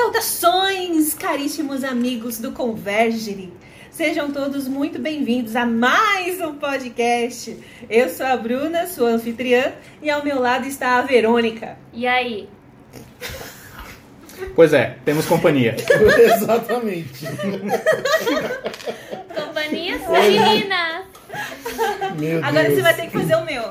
Saudações, caríssimos amigos do Convergere. Sejam todos muito bem-vindos a mais um podcast. Eu sou a Bruna, sua anfitriã, e ao meu lado está a Verônica. E aí? Pois é, temos companhia. Exatamente. Companhia feminina. Meu Agora Deus. você vai ter que fazer o meu.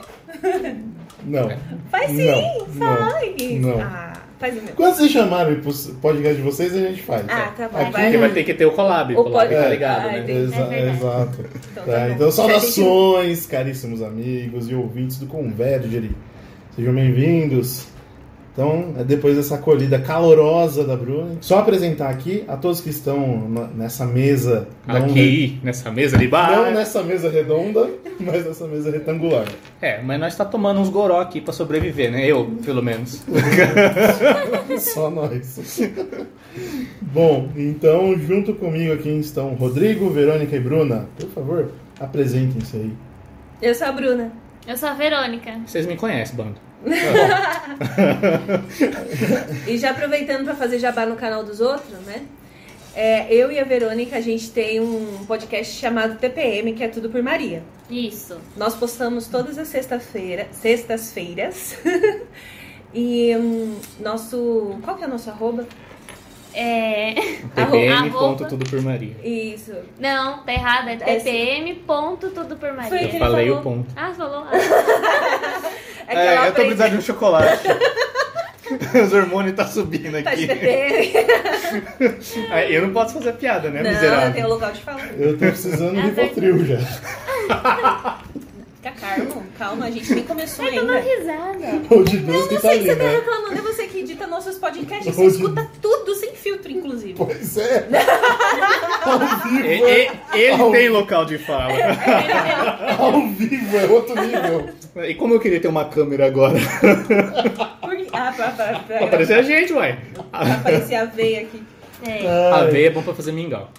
Não. Faz sim, Não, faz. não. Ah, faz o meu. Quando vocês chamarem pro podcast de vocês, a gente faz. Ah, tá bom. Aqui- Porque vai ter que ter o collab. O O collab pod- tá ligado, Ah, né? Exa- É exato. Então, Tá, tá então, saudações, caríssimos amigos e ouvintes do Convergere. Sejam bem-vindos. Então, é depois dessa acolhida calorosa da Bruna, só apresentar aqui a todos que estão nessa mesa. não- Aqui, nessa mesa de Não bar. nessa mesa redonda, mas nessa mesa retangular. É, mas nós tá tomando uns goró aqui pra sobreviver, né? Eu, pelo menos. Só nós. Bom, então junto comigo aqui estão Rodrigo, Verônica e Bruna. Por favor, apresentem-se aí. Eu sou a Bruna. Eu sou a Verônica. Vocês me conhecem, bando. E já aproveitando para fazer jabá no canal dos outros, né? É, eu e a Verônica, a gente tem um podcast chamado TPM, que é Tudo por Maria. Isso. Nós postamos todas as sexta-feira, sextas-feiras. e hum, nosso. Qual que é o nosso arroba? É. TPM, Arroba- ponto tudo por Maria. Isso. Não, tá errado. É. TPM ponto tudo por Maria. Eu falei falou. o ponto. Ah, falou? É que ela aprende- precisando de um chocolate. Os hormônios tá subindo Tá aqui. Ah, Eu não posso fazer piada, né, Não, tem o miserável? local de falar. Eu tô precisando de É Rivotril já. Fica calmo, calma, a gente nem começou ainda. risada. Ou de Eu duas não que tá sei que ali, você tá né? reclamando, é você que edita nossos podcasts, você escuta tudo sem filtro, inclusive. Pois é. Ao vivo, E- é, Ele tem local de fala. ao vivo é outro nível. E como eu queria ter uma câmera agora? Por... Ah, pra, pra, pra, Pra aparecer a gente, ué. pra aparecer a veia aqui. É. A Ai, veia é bom pra fazer mingau.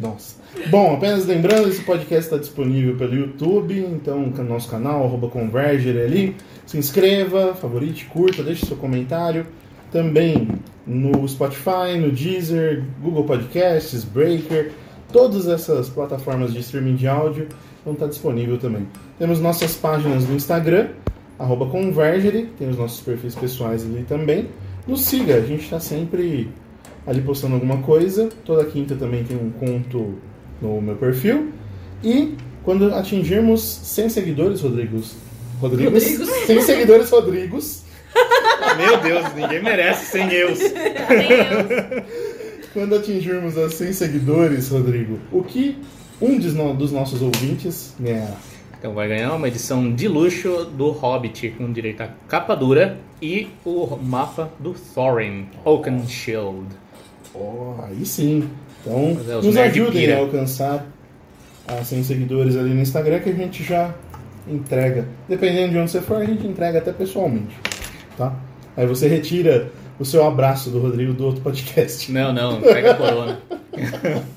Nossa. Bom, apenas lembrando, esse podcast está disponível pelo YouTube, então no nosso canal, arroba Converger ali. Se inscreva, favorite, curta, deixe seu comentário. Também no Spotify, no Deezer, Google Podcasts, Breaker, todas essas plataformas de streaming de áudio vão estar disponível também. Temos nossas páginas no Instagram, arroba Convergery, tem os nossos perfis pessoais ali também. Nos siga, a gente está sempre ali postando alguma coisa. Toda quinta também tem um conto no meu perfil. E quando atingirmos 100 seguidores, Rodrigos. Rodrigos? Rodrigos. 100 seguidores, Rodrigos. Meu Deus, ninguém merece sem eus. Quando atingirmos a 100 seguidores, Rodrigo, o que um dos nossos ouvintes ganhará? Então vai ganhar uma edição de luxo do Hobbit, com direito à capa dura e o mapa do Thorin, Oakenshield. Oh, aí sim. Então, é, os nos ajudem a alcançar a 100 seguidores ali no Instagram que a gente já entrega. Dependendo de onde você for, a gente entrega até pessoalmente. Tá? Aí você retira o seu abraço do Rodrigo do outro podcast. Não, não, pega a corona.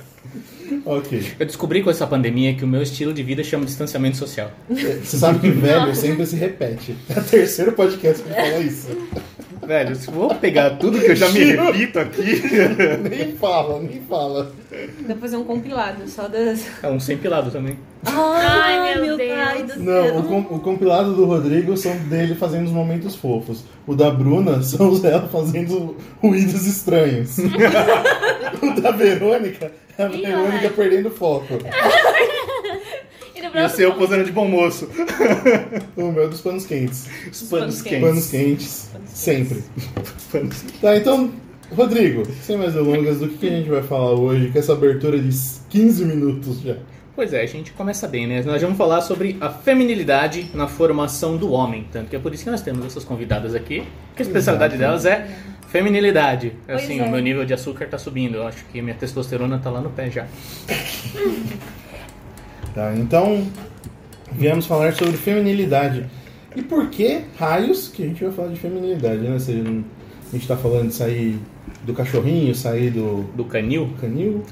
Ok. Eu descobri com essa pandemia que o meu estilo de vida chama distanciamento social. Você sabe que velho sempre se repete. É o terceiro podcast que fala isso. Velho, se vou pegar tudo que eu já me repito aqui. Nem fala, nem fala. Dá pra fazer um compilado só das. É um sem pilado também. Ai, meu Deus. pai do Não, céu. o, com- o compilado do Rodrigo são dele fazendo os momentos fofos. O da Bruna são os dela fazendo ruídos estranhos. o da Verônica é a Verônica perdendo foco. E no E o seu posando de bom moço. O meu é dos panos quentes. Os panos panos quentes. Panos quentes. quentes, sempre. Panos- Tá, então, Rodrigo, sem mais delongas, do que, que a gente vai falar hoje com essa abertura de 15 minutos já? Pois é, a gente começa bem, né? Nós vamos falar sobre a feminilidade na formação do homem. Tanto que é por isso que nós temos essas convidadas aqui, que a especialidade Exato. delas é feminilidade. Pois Assim, é. o meu nível de açúcar tá subindo. Eu acho que minha testosterona tá lá no pé já. Tá, então, viemos falar sobre feminilidade. E por que raios que a gente vai falar de feminilidade, né? Seja, a gente tá falando de sair do cachorrinho, sair do Do canil. canil.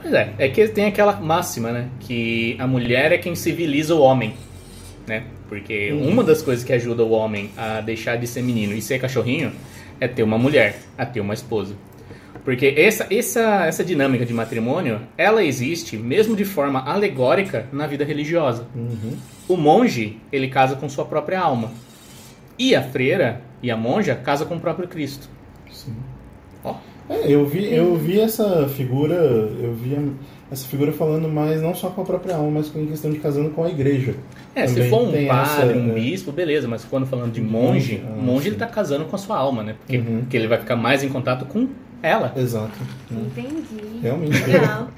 Pois é, é que tem aquela máxima, né? Que a mulher é quem civiliza o homem, né? Porque Uhum. uma das coisas que ajuda o homem a deixar de ser menino e ser cachorrinho é ter uma mulher, a ter uma esposa. Porque essa, essa, essa dinâmica de matrimônio, ela existe mesmo de forma alegórica na vida religiosa. Uhum. O monge, ele casa com sua própria alma. E a freira e a monja casa com o próprio Cristo. Sim. Ó. É, eu vi, eu vi essa figura, eu vi a- essa figura falando mais não só com a própria alma, mas com em questão de casando com a igreja. É, se Também for um padre, essa, um é. bispo, beleza, mas quando falando de Monge, monge, ah, o monge ele tá casando com a sua alma, né? Porque, Uhum. porque ele vai ficar mais em contato com ela. Exato. Entendi. Realmente Legal.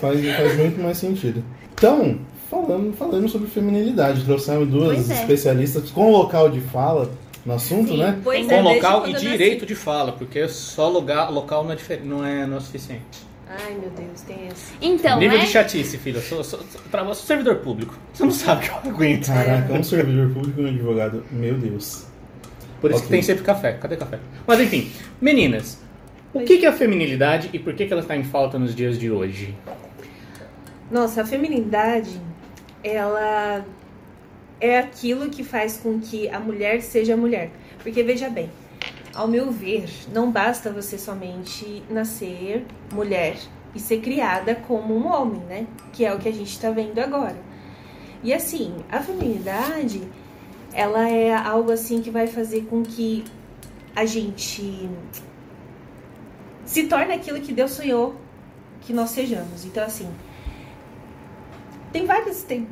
faz, faz muito mais sentido. Então, falando, falando sobre feminilidade, trouxemos duas é. especialistas com local de fala no assunto, Sim. né? Pois Com é, local e nasci. direito de fala, porque só lugar, local não é, não é, não é suficiente. Ai, meu Deus, tem esse. Então, Nível né? de chatice, filho. Eu sou, sou, pra você, sou servidor público. Você não sabe que eu aguento. Caraca, um servidor público e um advogado. Meu Deus. Por isso Ok. que tem sempre café. Cadê café? Mas enfim, meninas, o que, que é a feminilidade e por que, que ela está em falta nos dias de hoje? Nossa, a feminilidade, ela é aquilo que faz com que a mulher seja mulher. Porque veja bem, ao meu ver, não basta você somente nascer mulher e ser criada como um homem, né? Que é o que a gente tá vendo agora. E assim, a feminilidade, ela é algo assim que vai fazer com que a gente se torne aquilo que Deus sonhou que nós sejamos. Então, assim, tem várias. Tem,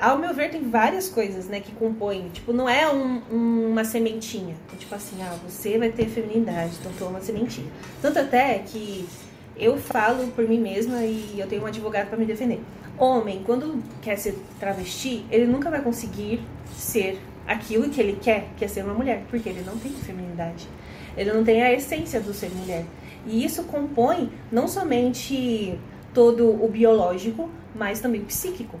ao meu ver, tem várias coisas, né, que compõem. Tipo, não é um- um- uma sementinha. Então, tipo assim, ah, você vai ter feminilidade, então toma uma sementinha. Tanto até que eu falo por mim mesma e eu tenho um advogado para me defender. Homem, quando quer ser travesti, ele nunca vai conseguir ser aquilo que ele quer, que é ser uma mulher, porque ele não tem feminilidade. Ele não tem a essência do ser mulher. E isso compõe não somente todo o biológico, mas também o psíquico.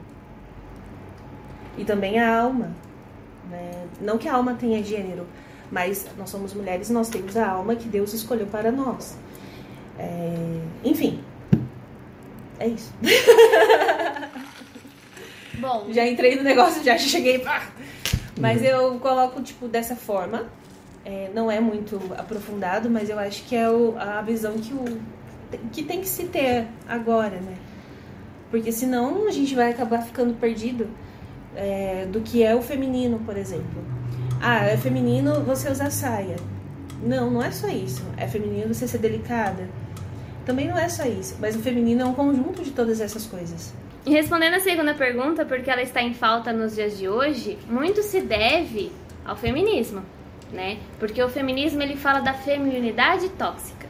E também a alma. né? Não que a alma tenha gênero, mas nós somos mulheres e nós temos a alma que Deus escolheu para nós. É, Enfim. É isso. Bom, Já entrei no negócio, já cheguei. Mas eu coloco, tipo, dessa forma. É, não é muito aprofundado, mas eu acho que é o- a visão que, o, que tem que se ter agora, né? Porque senão a gente vai acabar ficando perdido é, do que é o feminino, por exemplo. Ah, é feminino você usar saia. Não, não é só isso. É feminino você ser delicada. Também não é só isso. Mas o feminino é um conjunto de todas essas coisas. E respondendo a segunda pergunta, porque ela está em falta nos dias de hoje, muito se deve ao feminismo, né? Porque o feminismo ele fala da feminilidade tóxica.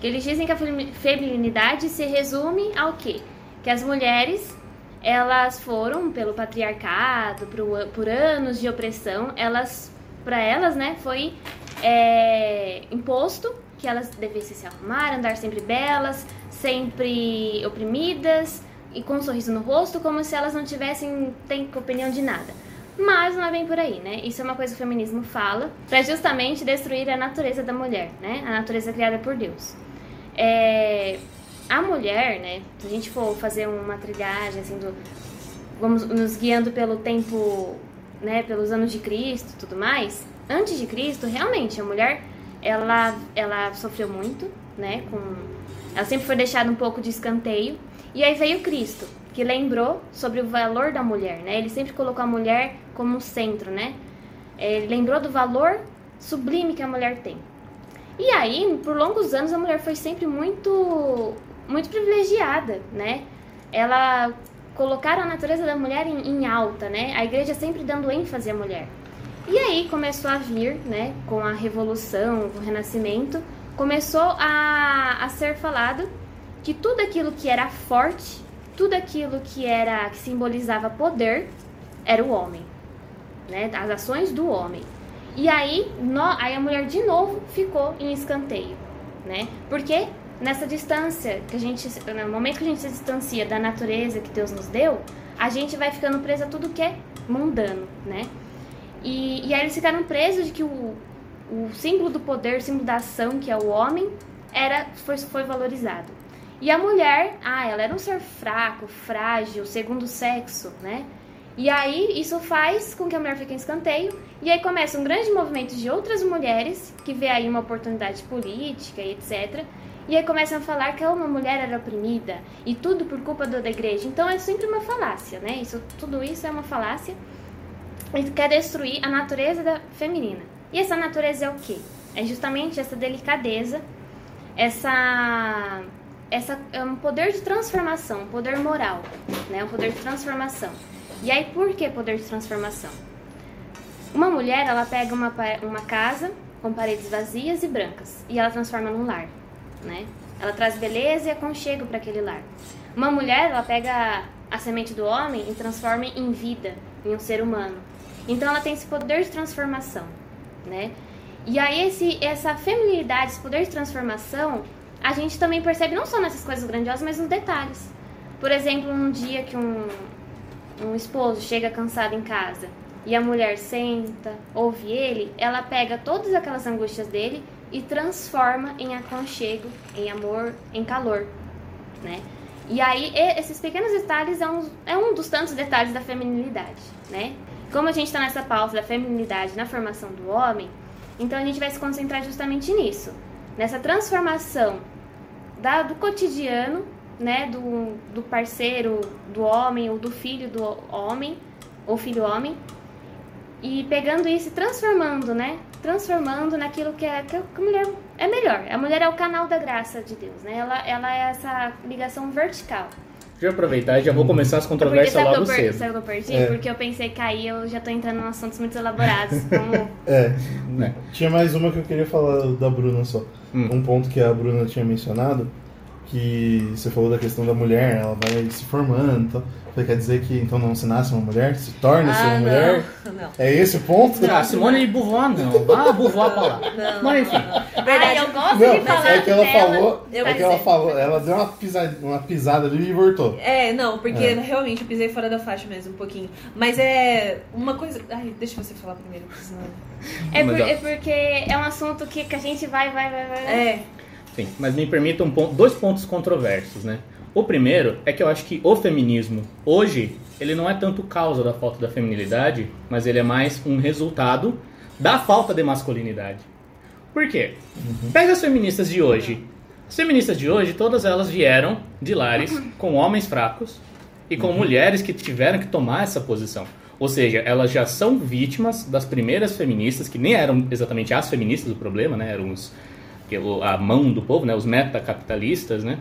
Que eles dizem que a femi- feminilidade se resume ao quê? Que as mulheres elas foram pelo patriarcado, por, por anos de opressão, elas para elas, né, foi é, imposto que elas devessem se arrumar, andar sempre belas, sempre oprimidas e com um sorriso no rosto, como se elas não tivessem tem opinião de nada. Mas não é bem por aí, né? Isso é uma coisa que o feminismo fala para justamente destruir a natureza da mulher, né? A natureza criada por Deus. É, a mulher, né? Se a gente for fazer uma trilhagem assim do vamos nos guiando pelo tempo, né, pelos anos de Cristo, tudo mais. Antes de Cristo, realmente a mulher ela ela sofreu muito, né, com ela sempre foi deixada um pouco de escanteio. E aí veio Cristo, que lembrou sobre o valor da mulher, né? Ele sempre colocou a mulher como um centro, né? Ele lembrou do valor sublime que a mulher tem. E aí, por longos anos, a mulher foi sempre muito, muito privilegiada, né? Ela colocaram a natureza da mulher em, em alta, né? A igreja sempre dando ênfase à mulher. E aí começou a vir, né? Com a revolução, com o renascimento, começou a, a ser falado que tudo aquilo que era forte, tudo aquilo que era que simbolizava poder, era o homem, né? As ações do homem. E aí, no- aí a mulher de novo ficou em escanteio, né? Porque nessa distância que a gente, no momento que a gente se distancia da natureza que Deus nos deu, a gente vai ficando presa a tudo que é mundano, né? E, e aí eles ficaram presos de que o, o símbolo do poder, o símbolo da ação, que é o homem, era foi, foi valorizado. E a mulher, ah, ela era um ser fraco, frágil, segundo sexo, né? E aí isso faz com que a mulher fique em escanteio. E aí começa um grande movimento de outras mulheres que vê aí uma oportunidade política e etc. E aí começam a falar que uma mulher era oprimida e tudo por culpa da igreja. Então é sempre uma falácia, né? Isso, tudo isso é uma falácia. Ele quer destruir a natureza da feminina. E essa natureza é o quê? É justamente essa delicadeza, essa essa é um poder de transformação, um poder moral, né? Um poder de transformação. E aí por que poder de transformação? Uma mulher, ela pega uma, uma casa com paredes vazias e brancas e ela transforma num lar, né? Ela traz beleza e aconchego para aquele lar. Uma mulher, ela pega a semente do homem e transforma em vida, em um ser humano. Então ela tem esse poder de transformação, né? E aí esse, essa feminilidade, esse poder de transformação, a gente também percebe não só nessas coisas grandiosas, mas nos detalhes. Por exemplo, um dia que um, um esposo chega cansado em casa e a mulher senta, ouve ele, ela pega todas aquelas angústias dele e transforma em aconchego, em amor, em calor, né? E aí esses pequenos detalhes é um, é um dos tantos detalhes da feminilidade, né? Como a gente está nessa pauta da feminilidade na formação do homem, então a gente vai se concentrar justamente nisso, nessa transformação da, do cotidiano, né, do, do parceiro do homem ou do filho do homem ou filho homem e pegando isso e transformando, né? Transformando naquilo que, é, que a mulher é melhor. A mulher é o canal da graça de Deus, né? Ela, ela é essa ligação vertical. Deixa eu aproveitar e já vou começar as controvérsias Porque, logo sabe cedo. Sabe o que eu perdi? É. Porque eu pensei que aí eu já tô entrando em assuntos muito elaborados, como... É, Né? tinha mais uma que eu queria falar da Bruna só. Hum. Um ponto que a Bruna tinha mencionado, que você falou da questão da mulher, ela vai se formando, então, você quer dizer que então não se nasce uma mulher, se torna-se Ah, uma mulher? não, não. É esse o ponto? Ah, Simone de Beauvoir não. Vá Beauvoir pra lá. Não, Mas enfim. Ai, eu gosto Não, de falar é que ela dela. falou, Eu é que ela falou, ela deu uma pisada, uma pisada ali e voltou. É, não, porque É. realmente eu pisei fora da faixa mesmo um pouquinho. Mas é uma coisa. Ai, deixa você falar primeiro, porque senão. É, por- é porque é um assunto que, que a gente vai, vai, vai, vai. vai. É. Sim, mas me permita um ponto, dois pontos controversos, né? O primeiro é que eu acho que o feminismo, hoje, ele não é tanto causa da falta da feminilidade, mas ele é mais um resultado da falta de masculinidade. Por quê? Pega as feministas de hoje. As feministas de hoje, todas elas vieram de lares com homens fracos e com mulheres que tiveram que tomar essa posição. Ou seja, elas já são vítimas das primeiras feministas, que nem eram exatamente as feministas do problema, né? Eram os, a mão do povo, né? Os metacapitalistas, né?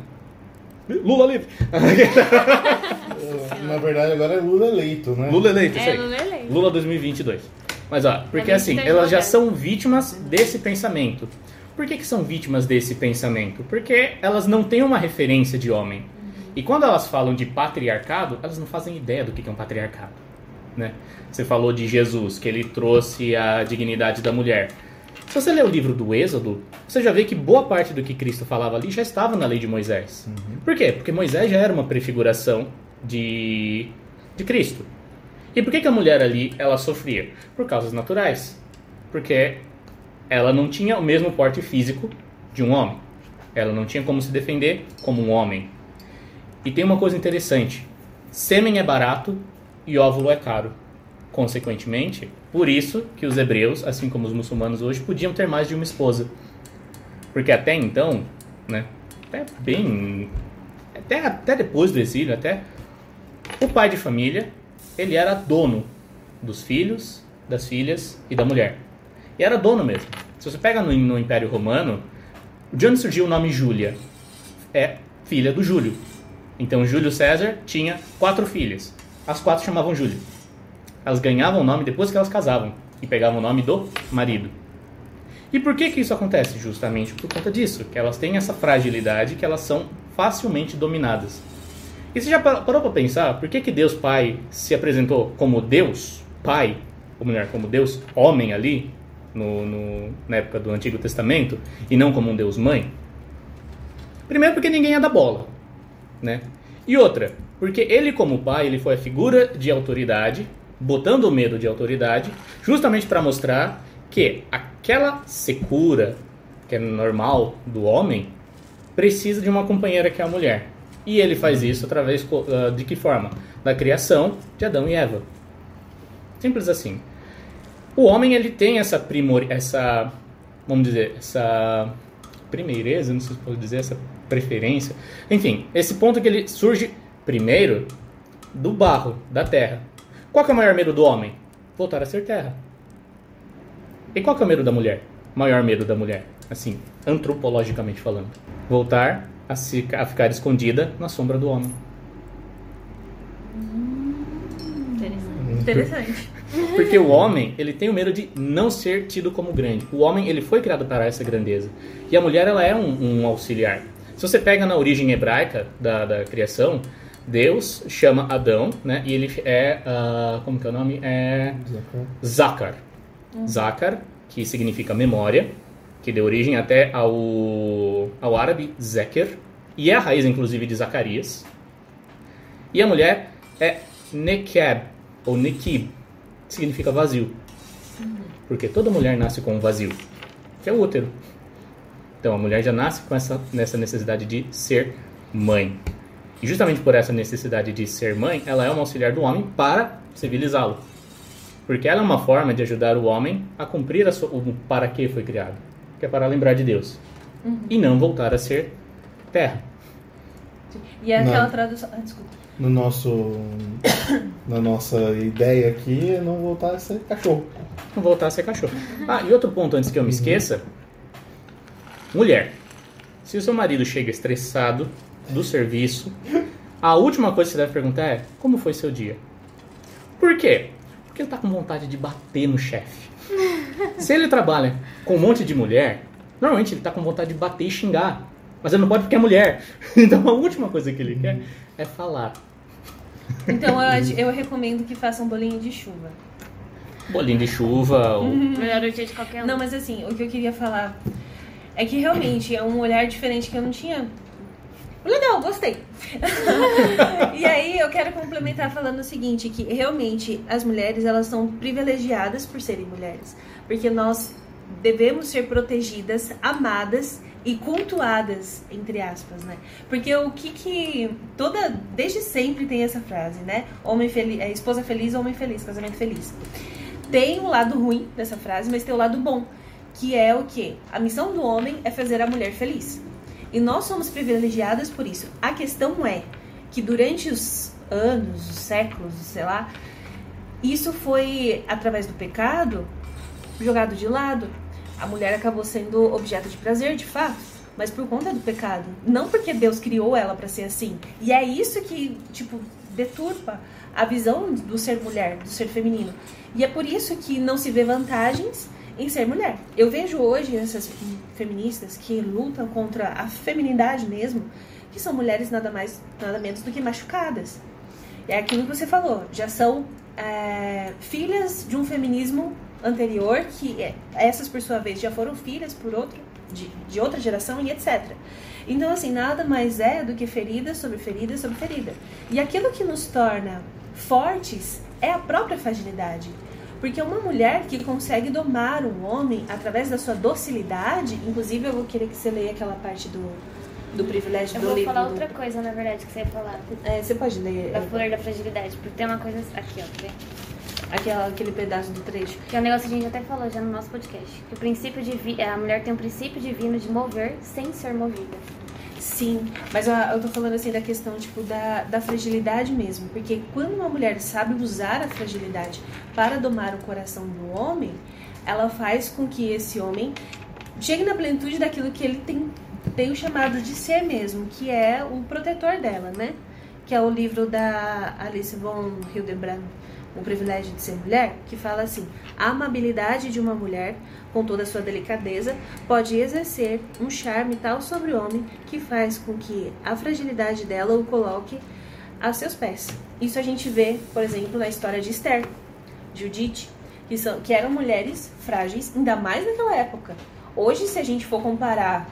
Lula livre! Na verdade, agora é Lula eleito, né? Lula eleito, isso É, aí. Lula eleito. Lula 2022. Mas ó, porque É assim, 23 elas já são vítimas desse pensamento. Por que, que são vítimas desse pensamento? Porque elas não têm uma referência de homem. E quando elas falam de patriarcado, elas não fazem ideia do que que é um patriarcado. Né? Você falou de Jesus, que ele trouxe a dignidade da mulher. Se você ler o livro do Êxodo, você já vê que boa parte do que Cristo falava ali já estava na lei de Moisés. Por quê? Porque Moisés já era uma prefiguração de, de Cristo. E por que, que a mulher ali ela sofria? Por causas naturais. Porque ela não tinha o mesmo porte físico de um homem. Ela não tinha como se defender como um homem. E tem uma coisa interessante: sêmen é barato e óvulo é caro. Consequentemente, por isso que os hebreus, assim como os muçulmanos hoje, podiam ter mais de uma esposa. Porque até então, né, até bem até, até depois do exílio, até o pai de família, ele era dono dos filhos, das filhas e da mulher. E era dono mesmo. Se você pega no, no Império Romano, de onde surgiu o nome Júlia? É filha do Júlio. Então Júlio César tinha quatro filhas. As quatro chamavam Júlio. Elas ganhavam o nome depois que elas casavam e pegavam o nome do marido. E por que que isso acontece? Justamente por conta disso, que elas têm essa fragilidade que elas são facilmente dominadas. E você já par- parou para pensar por que que Deus Pai se apresentou como Deus Pai, ou melhor, como Deus Homem ali, no, no- na época do Antigo Testamento, e não como um Deus Mãe? Primeiro porque ninguém é da bola, né? E outra, porque ele como pai, ele foi a figura de autoridade, botando o medo de autoridade, justamente para mostrar que aquela secura que é normal do homem precisa de uma companheira que é a mulher. E ele faz isso através ah, de que forma? Da criação de Adão e Eva. Simples assim. O homem ele tem essa primor, essa, vamos dizer, essa primeireza, não sei se pode dizer, essa preferência. Enfim, esse ponto que ele surge primeiro do barro, da terra. Qual que é o maior medo do homem? Voltar a ser terra. E qual que é o medo da mulher? Maior medo da mulher, assim, antropologicamente falando. Voltar a, se, a ficar escondida na sombra do homem. Interessante. Porque o homem, ele tem o medo de não ser tido como grande. O homem, ele foi criado para essa grandeza. E a mulher, ela é um, um auxiliar. Se você pega na origem hebraica da, da criação, Deus chama Adão, né? E ele é, uh, como que é o nome? É Zakar. Zakar, que significa memória, que deu origem até ao, ao árabe Zeker, e é a raiz, inclusive, de Zacarias. E a mulher é Nekeb, ou Nekib, que significa vazio. Porque toda mulher nasce com um vazio, que é o útero. Então a mulher já nasce com essa nessa necessidade de ser mãe. E justamente por essa necessidade de ser mãe, ela é uma auxiliar do homem para civilizá-lo. Porque ela é uma forma de ajudar o homem a cumprir a sua, o para que foi criado, que é para lembrar de Deus. E não voltar a ser terra. E é aquela Não. tradução. Ah, desculpa. No nosso, na nossa ideia aqui é não voltar a ser cachorro. Não voltar a ser cachorro. Ah, e outro ponto antes que eu me esqueça. Mulher. Se o seu marido chega estressado do serviço, a última coisa que você deve perguntar é: como foi seu dia? Por quê? Porque ele tá com vontade de bater no chefe. Se ele trabalha com um monte de mulher, normalmente ele tá com vontade de bater e xingar. Mas ele não pode porque é mulher. Então a última coisa que ele quer é falar. Então eu, eu recomendo que façam bolinho de chuva. Bolinho de chuva, ou Melhor o dia de qualquer um. Não, mas assim, o que eu queria falar é que realmente é um olhar diferente que eu não tinha. Legal, gostei. e aí eu quero complementar falando o seguinte, que realmente as mulheres elas são privilegiadas por serem mulheres, porque nós devemos ser protegidas, amadas e cultuadas, entre aspas, né? Porque o que que toda desde sempre tem essa frase, né? Homem feliz, é, esposa feliz, homem feliz, casamento feliz. Tem o lado ruim dessa frase, mas tem o lado bom, que é o que a missão do homem é fazer a mulher feliz. E nós somos privilegiadas por isso. A questão é que durante os anos, os séculos, sei lá, isso foi através do pecado jogado de lado. A mulher acabou sendo objeto de prazer, de fato, mas por conta do pecado, não porque Deus criou ela para ser assim. E é isso que, tipo, deturpa a visão do ser mulher, do ser feminino. E é por isso que não se vê vantagens em ser mulher. Eu vejo hoje essas feministas que lutam contra a feminidade mesmo, que são mulheres nada mais, nada menos do que machucadas. É aquilo que você falou, já são é, filhas de um feminismo anterior, que é, essas por sua vez já foram filhas por outro, de, de outra geração e etc. Então, assim, nada mais é do que ferida sobre ferida sobre ferida. E aquilo que nos torna fortes é a própria fragilidade. Porque uma mulher que consegue domar um homem através da sua docilidade, inclusive eu vou querer que você leia aquela parte do, do privilégio Eu do vou livro. falar outra coisa, na verdade, que você ia falar. É, você pode ler Da flor da fragilidade. Porque tem uma coisa aqui, ó. vendo? aquela, aquele pedaço do trecho. Que é um negócio que a gente até falou já no nosso podcast. Que o princípio de a mulher tem um princípio divino de mover sem ser movida. Sim, mas eu, eu tô falando assim da questão, tipo, da, da fragilidade mesmo. Porque quando uma mulher sabe usar a fragilidade para domar o coração do homem, ela faz com que esse homem chegue na plenitude daquilo que ele tem, tem o chamado de ser mesmo, que é o protetor dela, né? Que é o livro da Alice von Hildebrand, O Privilégio de Ser Mulher, que fala assim: a amabilidade de uma mulher, com toda a sua delicadeza, pode exercer um charme tal sobre o homem que faz com que a fragilidade dela o coloque a seus pés. Isso a gente vê, por exemplo, na história de Esther, Judite, que, são, que eram mulheres frágeis, ainda mais naquela época. Hoje, se a gente for comparar,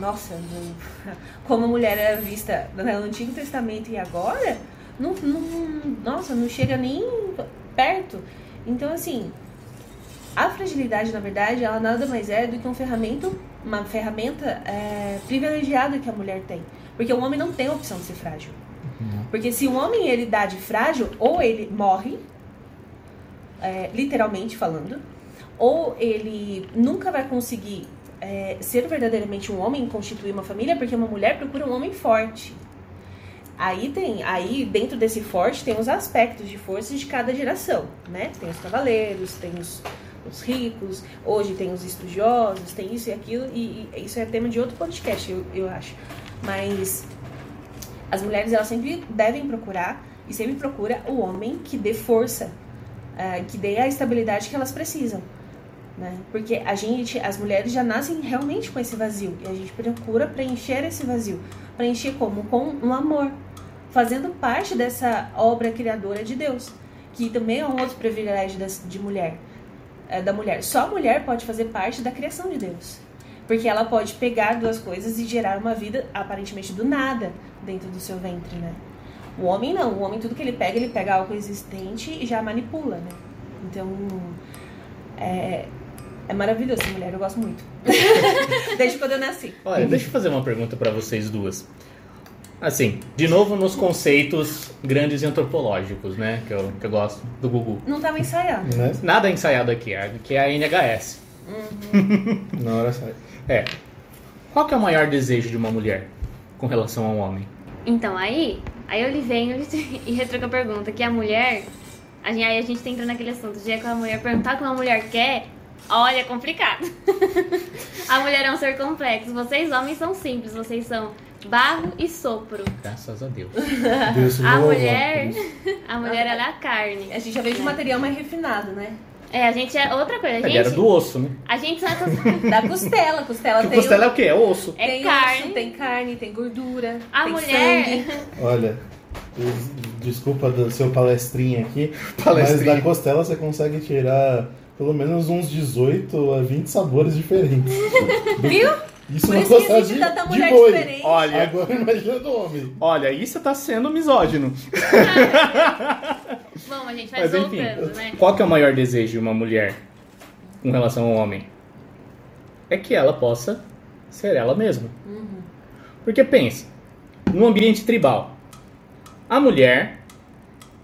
nossa, no- como a mulher era vista no Antigo Testamento e agora, não, não, nossa, não chega nem perto. Então, assim, a fragilidade, na verdade, ela nada mais é do que um ferramento, uma ferramenta é, privilegiada que a mulher tem. Porque o homem não tem a opção de ser frágil. Porque se o homem ele dá de frágil, ou ele morre, é, literalmente falando, ou ele nunca vai conseguir é, ser verdadeiramente um homem constituir uma família, porque uma mulher procura um homem forte. Aí tem, aí dentro desse forte tem os aspectos de força de cada geração, né? Tem os cavaleiros, tem os, os ricos, hoje tem os estudiosos, tem isso e aquilo, e, e isso é tema de outro podcast, eu, eu acho. Mas as mulheres elas sempre devem procurar e sempre procura o homem que dê força, uh, que dê a estabilidade que elas precisam. Né? Porque a gente, as mulheres já nascem realmente com esse vazio e a gente procura preencher esse vazio. Preencher como? Com um amor, fazendo parte dessa obra criadora de Deus, que também é um outro privilégio de mulher, é, da mulher. Só a mulher pode fazer parte da criação de Deus. Porque ela pode pegar duas coisas e gerar uma vida aparentemente do nada dentro do seu ventre, né? O homem não. O homem, tudo que ele pega, ele pega algo existente e já manipula, né? Então, é, é maravilhoso essa mulher, eu gosto muito. Desde quando eu nasci. Olha, deixa eu fazer uma pergunta para vocês duas. Assim, de novo nos conceitos grandes e antropológicos, né? Que eu, que eu gosto do Gugu. Não estava ensaiado. Né? Nada é ensaiado aqui, aqui é a NHS. Na hora sai. É. Qual que é o maior desejo de uma mulher com relação ao homem? Então, aí, aí eu lhe venho e retruco a pergunta, que a mulher, a gente, aí a gente entra naquele assunto, de que a mulher perguntar o que uma mulher quer, olha, é complicado. a mulher é um ser complexo, vocês homens são simples, vocês são barro e sopro. Graças a Deus. Deus A mulher, a mulher ela é a carne. A gente já veio de material mais refinado, né? É, a gente é outra coisa, a Ele era gente, do osso, né? a gente só tá- Da costela. Costela Que tem. costela é o quê? É osso. é tem carne. osso, tem carne, tem gordura. A tem mulher, sangue. Olha, des- desculpa do seu palestrinha aqui, Palestrinha. mas da costela você consegue tirar pelo menos uns 18 a 20 sabores diferentes. Viu? Isso Por na isso que costela existe de, tanta de mulher boi. diferente. Olha, Agora imagina do homem. olha, isso tá sendo misógino. Bom, a gente vai Mas enfim, voltando, né? qual que é o maior desejo de uma mulher com relação ao homem? É que ela possa ser ela mesma. Porque pense, num ambiente tribal, a mulher,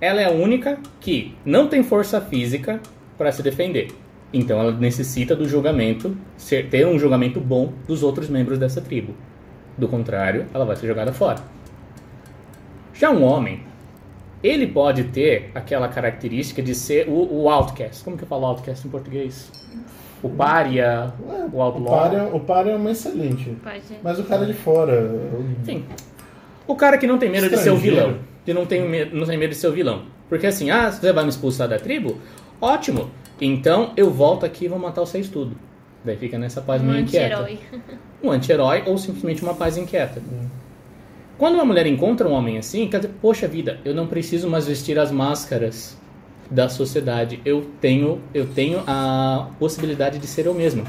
ela é a única que não tem força física para se defender. Então ela necessita do julgamento, ser, ter um julgamento bom dos outros membros dessa tribo. Do contrário, ela vai ser jogada fora. Já um homem, ele pode ter aquela característica de ser o, o outcast. Como que eu falo outcast em português? O pária, Ué, o O outlaw. é, o par é uma excelente. Pode. Mas o cara de fora. eu- Sim. O cara que não tem medo de ser o vilão. Que não tem, medo, não tem medo de ser o vilão. Porque assim, ah, você vai me expulsar da tribo? Ótimo. Então eu volto aqui e vou matar vocês tudo. Daí fica nessa paz Um meio inquieta. anti-herói. Um anti-herói ou simplesmente uma paz inquieta. Quando uma mulher encontra um homem assim, quer dizer, poxa vida, eu não preciso mais vestir as máscaras da sociedade. Eu tenho, eu tenho a possibilidade de ser eu mesma.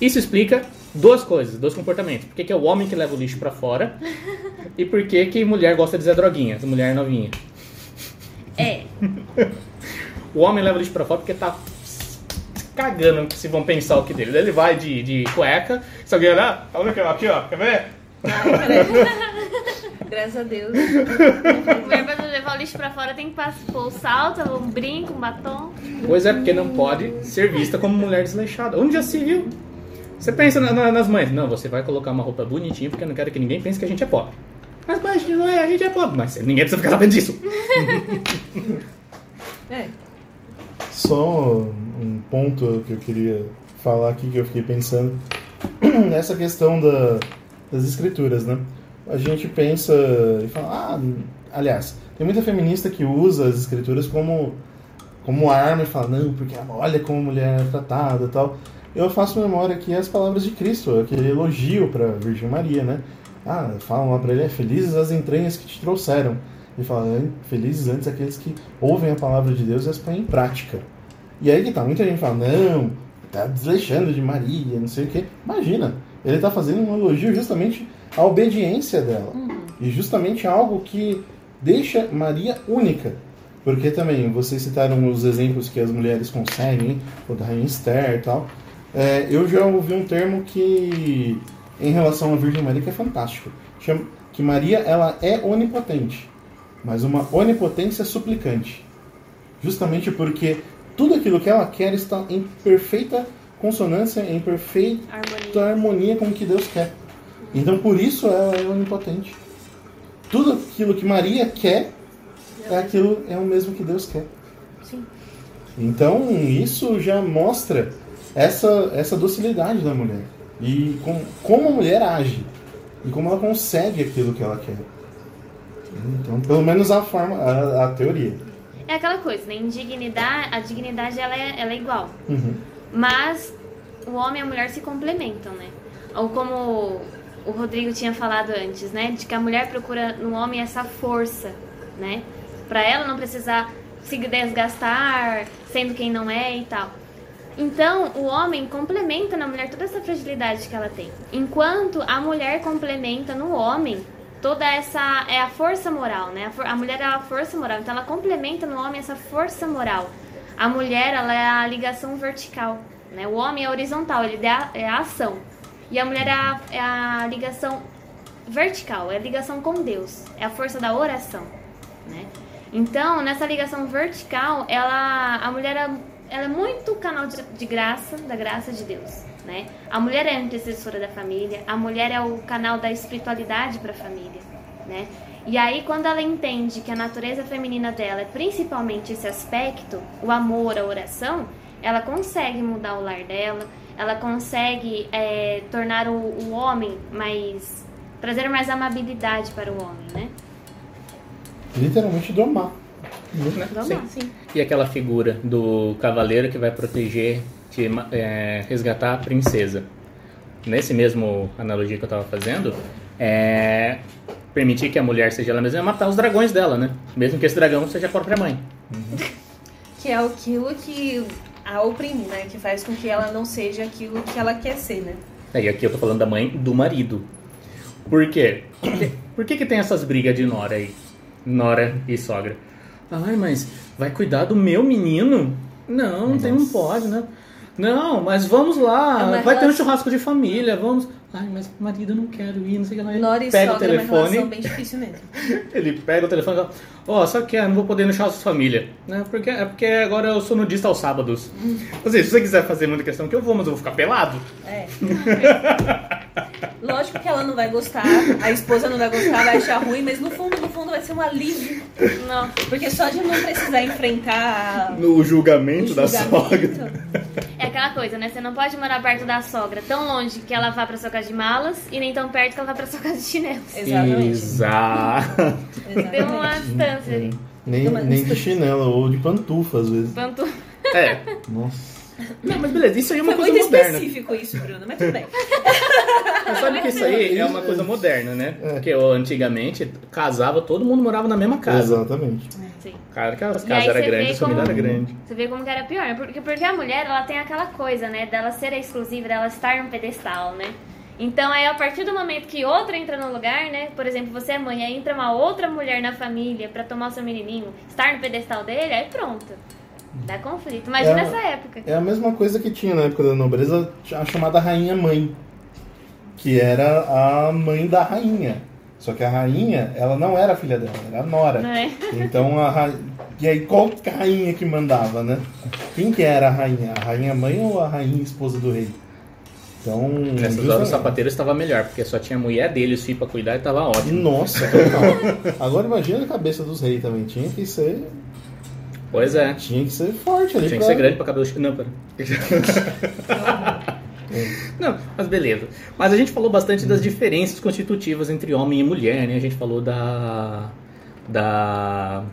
Isso explica duas coisas, dois comportamentos. Por que, que é o homem que leva o lixo pra fora e por que, que mulher gosta de Zé Droguinha, mulher novinha. É, O homem leva o lixo pra fora porque tá cagando se vão pensar o que dele. Ele vai de, de cueca, se alguém olhar, olha aqui, aqui, ó, quer ver? Graças a Deus. mulher pra levar o lixo pra fora tem que pôr o salto, um brinco, um batom. Pois é, porque não pode ser vista como mulher desleixada. Onde já se viu? Você pensa na- na- nas mães, não, você vai colocar uma roupa bonitinha porque eu não quero que ninguém pense que a gente é pobre. Mas, mas não é, a gente é pobre. Mas ninguém precisa ficar sabendo disso. É. Só um ponto que eu queria falar aqui que eu fiquei pensando nessa questão da, das escrituras, né? A gente pensa e fala, ah, aliás, tem muita feminista que usa as escrituras como como arma e fala, não, porque olha como a mulher é tratada e tal. Eu faço memória aqui as palavras de Cristo, aquele elogio para Virgem Maria, né? Ah, falam lá para ele, é felizes as entranhas que te trouxeram. Ele fala, "É, felizes antes aqueles que ouvem a palavra de Deus e as põem em prática. E aí que tá, muita gente fala, não, tá desleixando de Maria, não sei o quê. Imagina, ele tá fazendo um elogio justamente à obediência dela. E justamente algo que deixa Maria única. Porque também, vocês citaram os exemplos que as mulheres conseguem, o da Rainha Esther e tal. É, eu já ouvi um termo que, em relação à Virgem Maria, que é fantástico. Chama, que Maria, ela é onipotente, mas uma onipotência suplicante. Justamente porque tudo aquilo que ela quer está em perfeita consonância, em perfeita Harmonia. harmonia com o que Deus quer. Então por isso ela é onipotente. Tudo aquilo que Maria quer é aquilo é o mesmo que Deus quer. Sim. Então isso já mostra essa, essa docilidade da mulher e com, como a mulher age e como ela consegue aquilo que ela quer. Então, pelo menos a forma, a, a teoria. É aquela coisa, né? Indignidade, a dignidade ela é, ela é igual. Uhum. Mas o homem e a mulher se complementam, né? Ou como o Rodrigo tinha falado antes, né? De que a mulher procura no homem essa força, né? Pra ela não precisar se desgastar sendo quem não é e tal. Então, o homem complementa na mulher toda essa fragilidade que ela tem. Enquanto a mulher complementa no homem toda essa é a força moral, né? A, for- a mulher é a força moral, então ela complementa no homem essa força moral. A mulher, ela é a ligação vertical, né? O homem é horizontal, ele a, é a ação. E a mulher é a, é a ligação vertical, é a ligação com Deus, é a força da oração, né? Então, nessa ligação vertical, ela, a mulher ela é muito canal de, de graça, da graça de Deus, né? A mulher é a intercessora da família, a mulher é o canal da espiritualidade para a família, né? E aí, quando ela entende que a natureza feminina dela é principalmente esse aspecto, o amor, a oração, ela consegue mudar o lar dela, ela consegue é, tornar o, o homem mais. trazer mais amabilidade para o homem, né? Literalmente domar. Né? Vamos Sim. Sim. E aquela figura do cavaleiro que vai proteger, te, é, resgatar a princesa. Nesse mesmo analogia que eu tava fazendo, é permitir que a mulher seja ela mesma é matar os dragões dela, né? Mesmo que esse dragão seja a própria mãe. Que é aquilo que a oprime, né? Que faz com que ela não seja aquilo que ela quer ser, né? E aqui eu tô falando da mãe do marido. Por quê? Por que, que tem essas brigas de nora aí? Nora e sogra. Ai, mas vai cuidar do meu menino? Não, tem, não pode, né? Não, mas vamos lá, É vai ter um relação- churrasco de família, vamos. Ai, mas marido, eu não quero ir, não sei o que lá. Ele Nora e pega o sogra é uma relação telefone, bem difícil mesmo. ele pega o telefone e fala, ó, só que eu não vou poder ir no churrasco de família. Né? Porque, é porque agora eu sou nudista aos sábados. Hum. Ou seja, se você quiser fazer muita questão que eu vou, mas eu vou ficar pelado. É. Lógico que ela não vai gostar, a esposa não vai gostar, vai achar ruim, mas no fundo vai ser um alívio. Não. Porque só de não precisar enfrentar No o julgamento, da julgamento. sogra. É aquela coisa, né? Você não pode morar perto da sogra tão longe que ela vá pra sua casa de malas e nem tão perto que ela vá pra sua casa de chinelos. Exatamente. Exato. Tem uma distância ali. Nem, nem de chinelo ou de pantufa, às vezes. Tanto. É. Nossa. Não, mas beleza, isso aí é uma Foi coisa muito moderna. específico isso, Bruno, mas tudo bem. Mas sabe que isso aí é uma coisa moderna, né? É. Porque eu, antigamente casava, todo mundo morava na mesma casa. Exatamente. Sim. Cara, que as casas eram grandes, a família era grande. Você vê como que era pior, né? Porque, porque a mulher, ela tem aquela coisa, né? Dela ser a exclusiva, dela estar no pedestal, né? Então, aí, a partir do momento que outra entra no lugar, né? Por exemplo, você é mãe, aí entra uma outra mulher na família pra tomar o seu menininho, estar no pedestal dele, aí pronto. Dá conflito. Imagina É. essa época. É a mesma coisa que tinha na época da nobreza, a chamada rainha mãe. Que era a mãe da rainha. Só que a rainha, ela não era filha dela, era a nora. É? Então a ra... E aí qual que a rainha que mandava, né? Quem que era a rainha? A rainha mãe ou a rainha esposa do rei? Então. Nessas justamente- horas o sapateiro estava melhor, porque só tinha a mulher dele, os filhos pra cuidar e tava ótimo. Nossa, total. Agora imagina a cabeça dos reis também. Tinha que ser. Pois é. Tinha que ser forte ali. Tinha que pra- ser grande pra cabelo. Não, pera. Não, mas beleza. Mas a gente falou bastante das diferenças constitutivas entre homem e mulher, né? A gente falou da. da.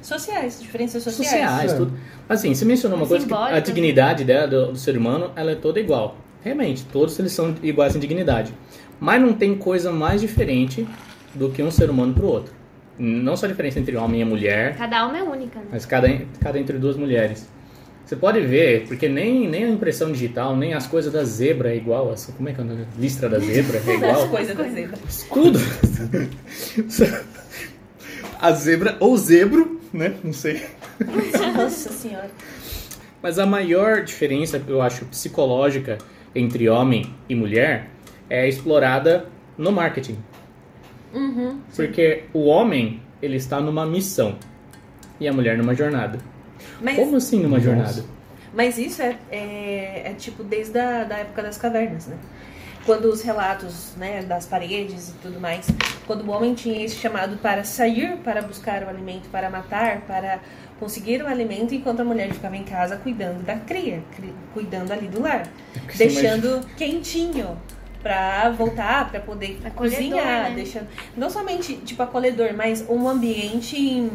Sociais, diferenças sociais. sociais, É. tudo. Mas assim, você mencionou uma É coisa que a dignidade dela, do, do ser humano, ela é toda igual. Realmente, todos eles são iguais em dignidade. Mas não tem coisa mais diferente do que um ser humano pro outro. Não só a diferença entre homem e mulher, Cada alma é única, né? mas cada, cada entre duas mulheres. Você pode ver, porque nem, nem a impressão digital, nem as coisas da zebra é igual. Assim, como é que é o nome? Listra da zebra é As igual. coisas da zebra. Tudo. A zebra ou zebro, né? Não sei. Nossa senhora. Mas a maior diferença, eu acho, psicológica entre homem e mulher é explorada no marketing. Uhum. Porque o homem, ele está numa missão e a mulher numa jornada. Mas, Como assim numa Nossa. jornada? Mas isso é, é, é tipo desde a da época das cavernas, né? Quando os relatos né, das paredes e tudo mais, quando o homem tinha esse chamado para sair para buscar o alimento, para matar, para conseguir o alimento, enquanto a mulher ficava em casa cuidando da cria, cri- cuidando ali do lar, você deixando quentinho para voltar, para poder Acolhedor, cozinhar, né? deixando não somente tipo acolhedor, mas um ambiente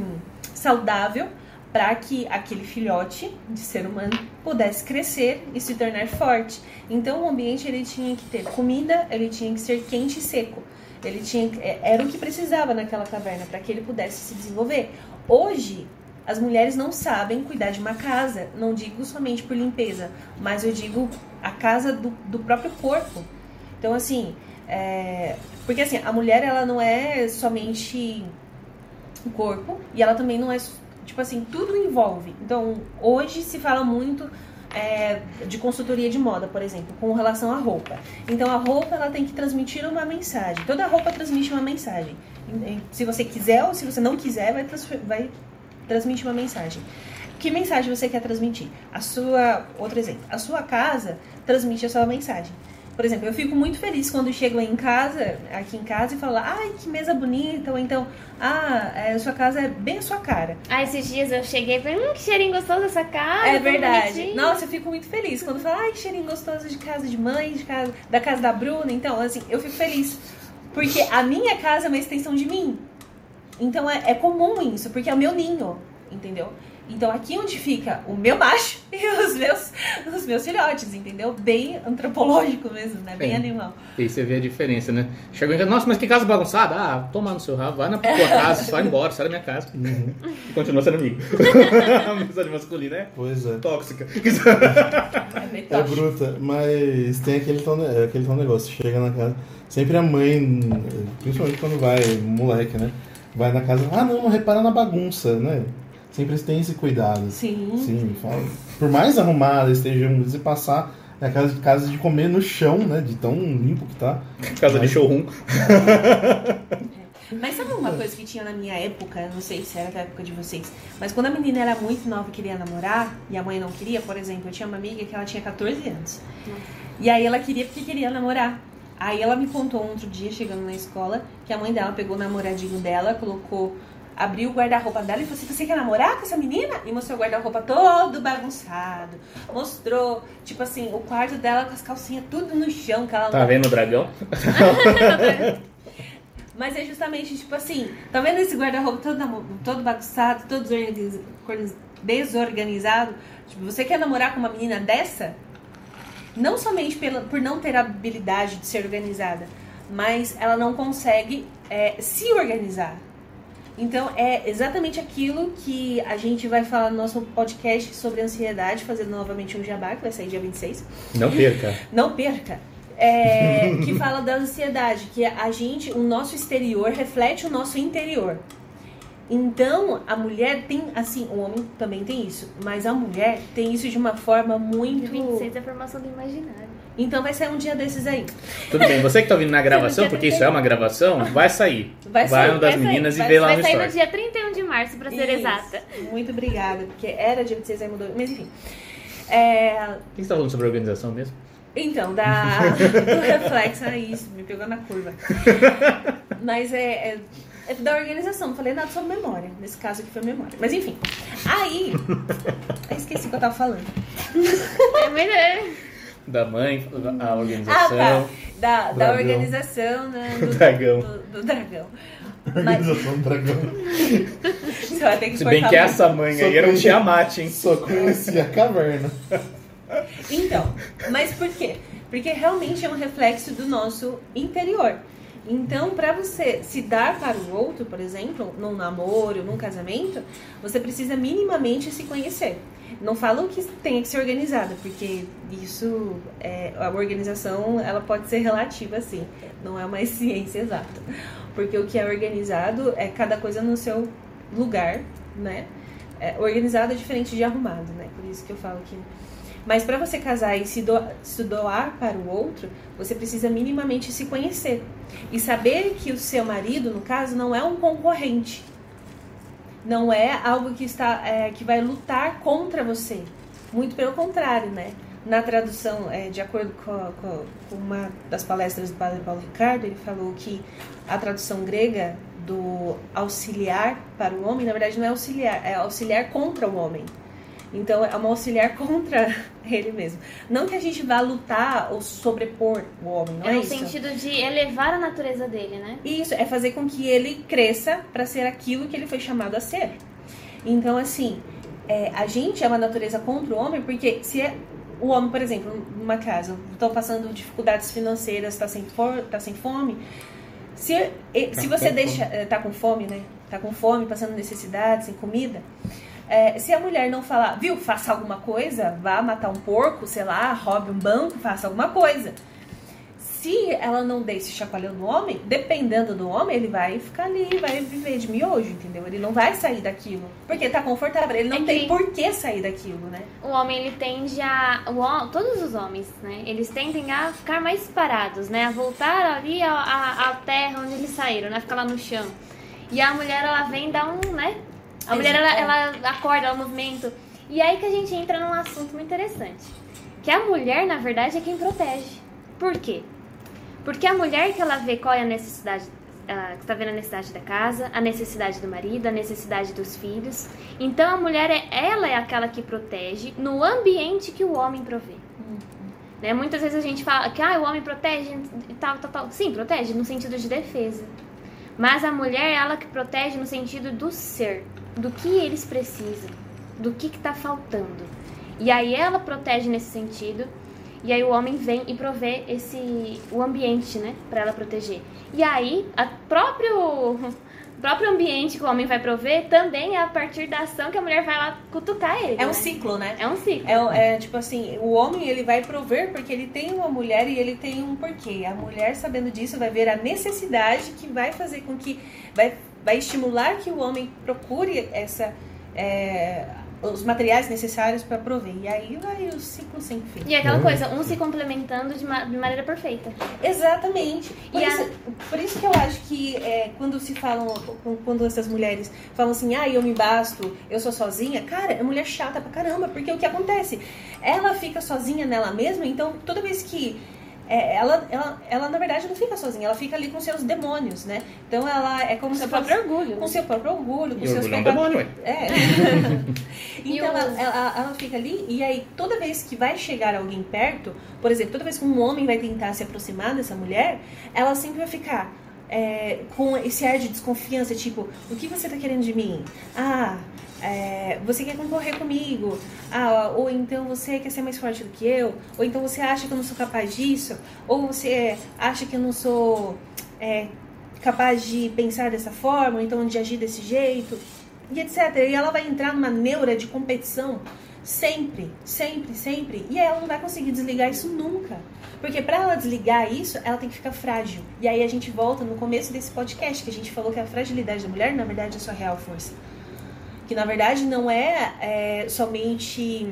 saudável para que aquele filhote de ser humano pudesse crescer e se tornar forte. Então o ambiente ele tinha que ter comida, ele tinha que ser quente e seco. Ele tinha é- era o que precisava naquela caverna para que ele pudesse se desenvolver. Hoje as mulheres não sabem cuidar de uma casa, não digo somente por limpeza, mas eu digo a casa do, do próprio corpo. Então assim, é, porque assim a mulher ela não é somente o corpo e ela também não é tipo assim tudo envolve. Então hoje se fala muito é, de consultoria de moda por exemplo com relação à roupa. Então a roupa ela tem que transmitir uma mensagem. Toda roupa transmite uma mensagem. Se você quiser ou se você não quiser vai, transfer- vai transmitir uma mensagem. Que mensagem você quer transmitir? A sua outro exemplo a sua casa transmite a sua mensagem por exemplo, eu fico muito feliz quando chego em casa, aqui em casa, e falo, ai, que mesa bonita, ou então, ah, é, a sua casa é bem a sua cara. Ah, esses dias eu cheguei e falei, hum, que cheirinho gostoso essa casa. é verdade. bonitinho. Nossa, eu fico muito feliz quando falo, ai, que cheirinho gostoso de casa de mãe, de casa, da casa da Bruna. Então, assim, eu fico feliz. Porque a minha casa é uma extensão de mim. Então é, é comum isso, porque é o meu ninho, entendeu? Então aqui onde fica o meu macho e os meus, os meus filhotes, entendeu? Bem antropológico mesmo, né? Bem É. animal. E aí você vê a diferença, né? Chegou em casa, nossa, mas que casa bagunçada. Ah, toma no seu rabo, vai na tua casa, só vai embora, sai da minha casa. E continua sendo amigo. a amizade masculina é Pois é. tóxica. É É bruta, mas tem aquele tal, ne- aquele tal negócio, chega na casa, sempre a mãe, principalmente quando vai, moleque, né? Vai na casa, ah não, não repara na bagunça, né? Sempre tem esse cuidado. Sim. Sim, fala. Por mais arrumada estejam, se passar na casa, casa de comer no chão, né? De tão limpo que tá. Casa de showroom. Mas sabe uma coisa que tinha na minha época, eu não sei se era da época de vocês, mas quando a menina era muito nova e queria namorar, e a mãe não queria, por exemplo, eu tinha uma amiga que ela tinha 14 anos. E aí ela queria porque queria namorar. Aí ela me contou um outro dia, chegando na escola, que a mãe dela pegou o namoradinho dela, colocou, abriu o guarda-roupa dela e falou assim, você quer namorar com essa menina? E mostrou o guarda-roupa todo bagunçado. Mostrou, tipo assim, o quarto dela com as calcinhas tudo no chão, que ela Tá vendo o dragão? mas é justamente, tipo assim, tá vendo esse guarda-roupa todo, todo bagunçado, todo desorganiz- desorganizado? Tipo, você quer namorar com uma menina dessa? Não somente pela, por não ter a habilidade de ser organizada, mas ela não consegue é, se organizar. Então, é exatamente aquilo que a gente vai falar no nosso podcast sobre ansiedade, fazendo novamente um jabá, que vai sair dia 26 Não perca. não perca. É, que fala da ansiedade, que a gente, o nosso exterior reflete o nosso interior. Então, a mulher tem, assim, o homem também tem isso, mas a mulher tem isso de uma forma muito. 26 é a formação do imaginário. Então vai sair um dia desses aí. Tudo bem, você que tá ouvindo na gravação, porque isso é uma gravação, vai sair. Vai sair, uma das vai sair, meninas vai- e vê lá Vai no sair no dia 31 de março, pra ser Isso. exata. Muito obrigada, porque era dia 26 aí mudou. Mas enfim. É, O que você tá falando sobre organização mesmo? Então, da, do reflexo, é isso, me pegou na curva. Mas é, é da organização, não falei nada sobre memória. Nesse caso aqui foi memória. Mas enfim. Aí. aí esqueci o que eu tava falando. É melhor. Da mãe, a Ah, organização. tá. Da, da organização, né? Do Dragão. Do, do dragão. Mas Organização do dragão. você vai ter que Se bem que essa mãe Só aí era um Tiamat, hein? Só conhecia a caverna. Então, mas por quê? Porque realmente é um reflexo do nosso interior. Então, para você se dar para o outro, por exemplo, num namoro, num casamento, você precisa minimamente se conhecer. Não falo que tenha que ser organizada, porque isso, é, a organização, ela pode ser relativa, assim. Não é uma ciência exata. Porque o que é organizado é cada coisa no seu lugar, né? É, organizado é diferente de arrumado, né? Por isso que eu falo que mas para você casar e se, do- se doar para o outro, você precisa minimamente se conhecer e saber que o seu marido, no caso, não é um concorrente, não é algo que está é, que vai lutar contra você. Muito pelo contrário, né? Na tradução, é, de acordo com, com uma das palestras do Padre Paulo Ricardo, ele falou que a tradução grega do auxiliar para o homem, na verdade não é auxiliar, é auxiliar contra o homem. Então é uma auxiliar contra ele mesmo. Não que a gente vá lutar ou sobrepor o homem, não É é, no isso. sentido de elevar a natureza dele, né? Isso, é fazer com que ele cresça para ser aquilo que ele foi chamado a ser. Então, assim, é, a gente é uma natureza contra o homem, porque se é o homem, por exemplo, numa casa, estão passando dificuldades financeiras, está sem, for, tá sem fome, se, se Tá você deixa. é, Tá com fome, né? Tá com fome, passando necessidade, sem comida. É, se a mulher não falar, viu, faça alguma coisa, vá matar um porco, sei lá, roube um banco, faça alguma coisa. Se ela não der esse chacoalhão no homem, dependendo do homem, ele vai ficar ali, vai viver de miojo, entendeu? Ele não vai sair daquilo. Porque tá confortável. Ele não É tem por que sair daquilo, né? O homem, ele tende a... o todos os homens, né? Eles tendem a ficar mais parados, né? A voltar ali à terra onde eles saíram, né? Ficar lá no chão. E a mulher, ela vem dar um, né? A mulher, ela, ela acorda, ela movimenta. E aí que a gente entra num assunto muito interessante. Que a mulher, na verdade, é quem protege. Por quê? Porque a mulher que ela vê qual é a necessidade, ah, que está vendo a necessidade da casa, a necessidade do marido, a necessidade dos filhos. Então a mulher é ela é aquela que protege no ambiente que o homem provê. Né? Muitas vezes a gente fala que ah, o homem protege e tal, tal, tal. Sim, protege no sentido de defesa. Mas a mulher é ela que protege no sentido do ser, do que eles precisam, do que está faltando. E aí ela protege nesse sentido. E aí o homem vem e provê esse o ambiente, né, para ela proteger. E aí a próprio o próprio ambiente que o homem vai prover também é a partir da ação que a mulher vai lá cutucar ele. É um né? ciclo, né? É um ciclo. É, é, tipo assim, o homem ele vai prover porque ele tem uma mulher e ele tem um porquê. A mulher, sabendo disso, vai ver a necessidade que vai fazer com que. vai, vai estimular que o homem procure essa. é, os materiais necessários para prover. E aí vai o ciclo sem fim. E é aquela Hum. coisa, um se complementando de, ma- de maneira perfeita. Exatamente. Por, E a- isso, por isso que eu acho que é, quando se falam, quando essas mulheres falam assim, ah, eu me basto, eu sou sozinha, cara, é mulher chata pra caramba, porque o que acontece? Ela fica sozinha nela mesma, então toda vez que. É, ela, ela, ela, na verdade, não fica sozinha, ela fica ali com seus demônios, né? Então ela é como Com seu se fosse- próprio orgulho. Com seu próprio orgulho, com E seus orgulho é um pecados. demônio, ué. É. Então ela, ela, ela fica ali e aí toda vez que vai chegar alguém perto, por exemplo, toda vez que um homem vai tentar se aproximar dessa mulher, ela sempre vai ficar é, com esse ar de desconfiança, tipo, o que você tá querendo de mim? Ah, é, você quer concorrer comigo? Ah, ou então você quer ser mais forte do que eu? Ou então você acha que eu não sou capaz disso? Ou você acha que eu não sou é, capaz de pensar dessa forma, ou então de agir desse jeito? e etc. E ela vai entrar numa neura de competição sempre, sempre, sempre. E ela não vai conseguir desligar isso nunca. Porque para ela desligar isso, ela tem que ficar frágil. E aí a gente volta no começo desse podcast, que a gente falou que a fragilidade da mulher, na verdade, é a sua real força. Que na verdade não é, é, somente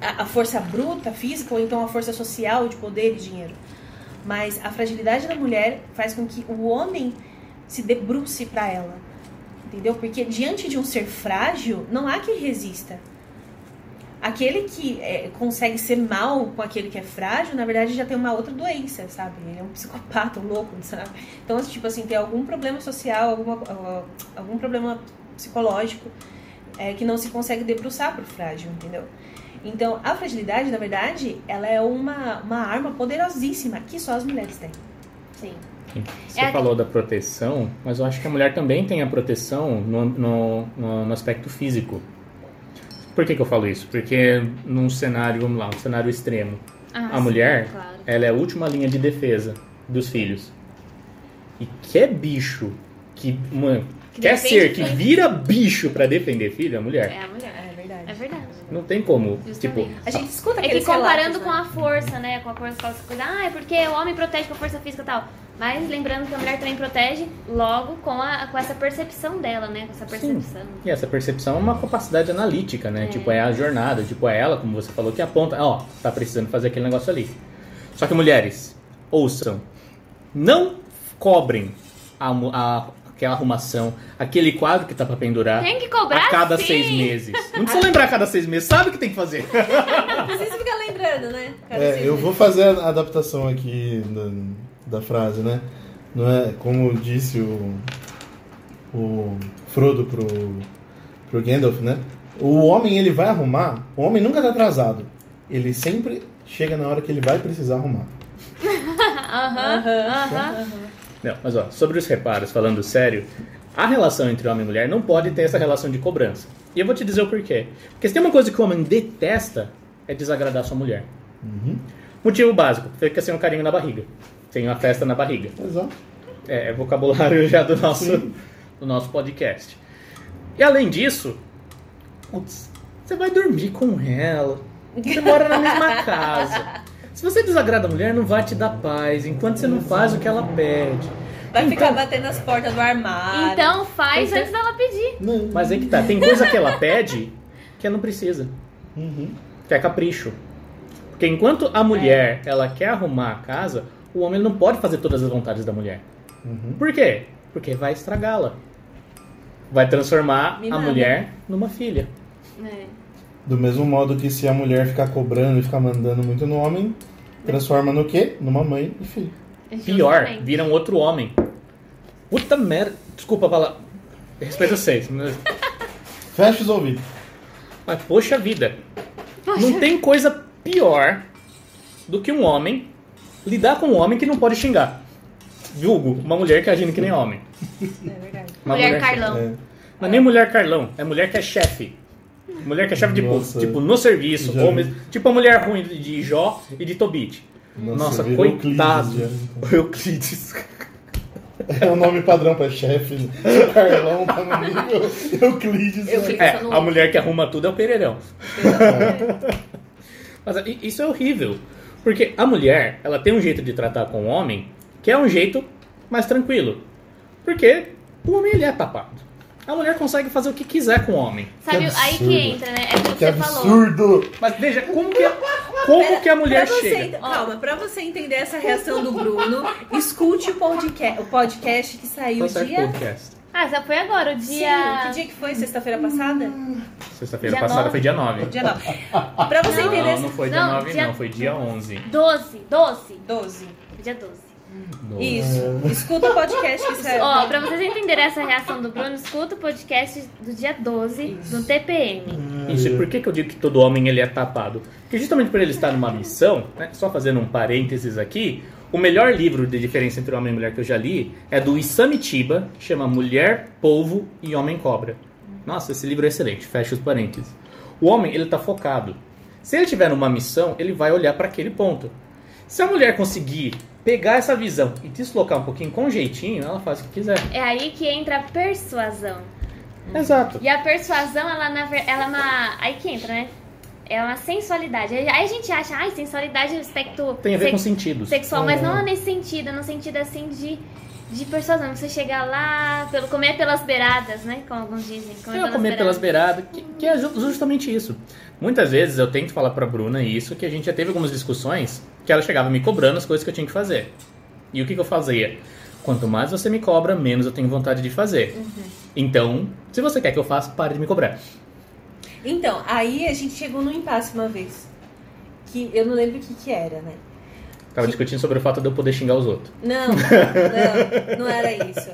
a, a força bruta, física, ou então a força social de poder e dinheiro. Mas a fragilidade da mulher faz com que o homem se debruce para ela. Entendeu? Porque diante de um ser frágil, não há quem resista. Aquele que é, consegue ser mal com aquele que é frágil, na verdade já tem uma outra doença, sabe? Ele é um psicopata, um louco, sabe? Então, tipo assim, tem algum problema social, alguma, algum problema psicológico é, que não se consegue debruçar pro frágil, entendeu? Então, a fragilidade, na verdade, ela é uma, uma arma poderosíssima que só as mulheres têm. Sim. Você É- falou da proteção, mas eu acho que a mulher também tem a proteção no, no, no- no aspecto físico. Por que, que eu falo isso? Porque num cenário, vamos lá, um cenário extremo, Ah, a sim, mulher, claro. ela é a última linha de defesa dos filhos. E que bicho que, mano, Que quer ser, que vira bicho pra defender filho, é a mulher. É a mulher. Verdade. Não tem como, Justamente. tipo, A gente escuta É que aqueles comparando relatos, com né? a força, né? Com a força, com essa coisa, ah, é porque o homem protege com a força física e tal. Mas lembrando que a mulher também protege logo com, a, com essa percepção dela, né? Com essa percepção. E essa percepção é uma capacidade analítica, né? É. Tipo, é a jornada, tipo, é ela, como você falou, que aponta, ó, tá precisando fazer aquele negócio ali. Só que mulheres, ouçam, não cobrem a, a aquela arrumação, aquele quadro que tá pra pendurar Tem que cobrar a cada sim. seis meses. Não precisa lembrar a cada seis meses, sabe o que tem que fazer. Não precisa ficar lembrando, né? Cada É, seis eu meses. vou fazer a adaptação aqui da, da frase, né? Não é como disse o, o Frodo pro, pro Gandalf, né? O homem ele vai arrumar, o homem nunca tá atrasado. Ele sempre chega na hora que ele vai precisar arrumar. Aham, aham. Não, mas ó, sobre os reparos, falando sério, a relação entre homem e mulher não pode ter essa relação de cobrança. E eu vou te dizer o porquê. Porque se tem uma coisa que o homem detesta, é desagradar sua mulher. Motivo básico, fica sem um carinho na barriga. Sem uma festa na barriga. Exato. É, é vocabulário já do nosso, do nosso podcast. E além disso, putz, você vai dormir com ela. Você mora na mesma casa. Se você desagrada a mulher, não vai te dar paz enquanto você não faz o que ela pede. Vai ficar Então- batendo as portas do armário. Então faz Então- antes dela pedir. Não. Mas aí que tá, tem coisa que ela pede que ela não precisa. Uhum. Que é capricho. Porque enquanto a mulher ela quer arrumar a casa, o homem não pode fazer todas as vontades da mulher. Uhum. Por quê? Porque vai estragá-la. Vai transformar a mulher numa filha. É. Do mesmo modo que se a mulher ficar cobrando e ficar mandando muito no homem, transforma no quê? Numa mãe e filho. Pior, vira um outro homem. Puta merda. Desculpa falar. Respeito vocês. Mas, Fecha os ouvidos. mas poxa vida. Não tem coisa pior do que um homem lidar com um homem que não pode xingar. Vulgo, uma mulher que agindo que nem homem. É verdade. Uma Mulher Carlão. É. Não é nem mulher Carlão, é mulher que é chefe. Mulher que é chefe de Nossa. tipo no serviço, Já ou mesmo, tipo a mulher ruim de Jó e de Tobit. Nossa, virou coitado. Euclides. Euclides. É o nome padrão pra chefe. né? O Carlão tá no nível Euclides. né? Euclides. É, no- a mulher que arruma tudo é o Pereirão. Mas i- isso é horrível. Porque a mulher, ela tem um jeito de tratar com o homem que é um jeito mais tranquilo. Porque o homem ele é tapado. A mulher consegue fazer o que quiser com o homem. Sabe, Que aí absurdo. que entra, né? É o que Que você falou. absurdo! Mas veja, como que, como Pera, que a mulher pra você, chega? Calma, pra você entender essa reação do Bruno, escute o podcast, o podcast que saiu será dia. podcast? Ah, já foi agora, o Sim, dia. que dia que foi? Sexta-feira passada? Sexta-feira Dia passada nove. foi dia 9. Dia 9. Pra você Não. entender Não, não foi dia Não, 9 dia- não, foi dia 11. 12, 12. 12. Dia 12. Isso. Escuta o podcast que saiu. Ó, pra vocês entenderem essa reação do Bruno, escuta o podcast do dia 12 no TPM. Isso, e por que, que eu digo que todo homem ele é tapado? Porque justamente por ele estar numa missão, né, só fazendo um parênteses aqui, o melhor livro de diferença entre homem e mulher que eu já li é do Isami Chiba, chama Mulher, Polvo e Homem Cobra. Nossa, esse livro é excelente, fecha os parênteses. O homem, ele tá focado. Se ele tiver numa missão, ele vai olhar para aquele ponto. Se a mulher conseguir pegar essa visão e deslocar um pouquinho com jeitinho, ela faz o que quiser. É aí que entra a persuasão. Exato. E a persuasão, ela, na, ela é uma. Aí que entra, né? É uma sensualidade. Aí a gente acha, ai, sensualidade é aspecto Tem a ver com sentidos. sexual, mas É. não nesse sentido, no sentido assim de, de persuasão. Você chegar lá, pelo, comer pelas beiradas, né? Como alguns dizem. Comer Eu comer pelas beiradas, que, que é ju- justamente isso. Muitas vezes eu tento falar pra Bruna isso, que a gente já teve algumas discussões, que ela chegava me cobrando as coisas que eu tinha que fazer. E o que, que eu fazia? Quanto mais você me cobra, menos eu tenho vontade de fazer. Então, se você quer que eu faça, pare de me cobrar. Então, aí a gente chegou num impasse uma vez. Que eu não lembro o que que era, né? Tava discutindo sobre o fato de eu poder xingar os outros. Não, não, não era isso.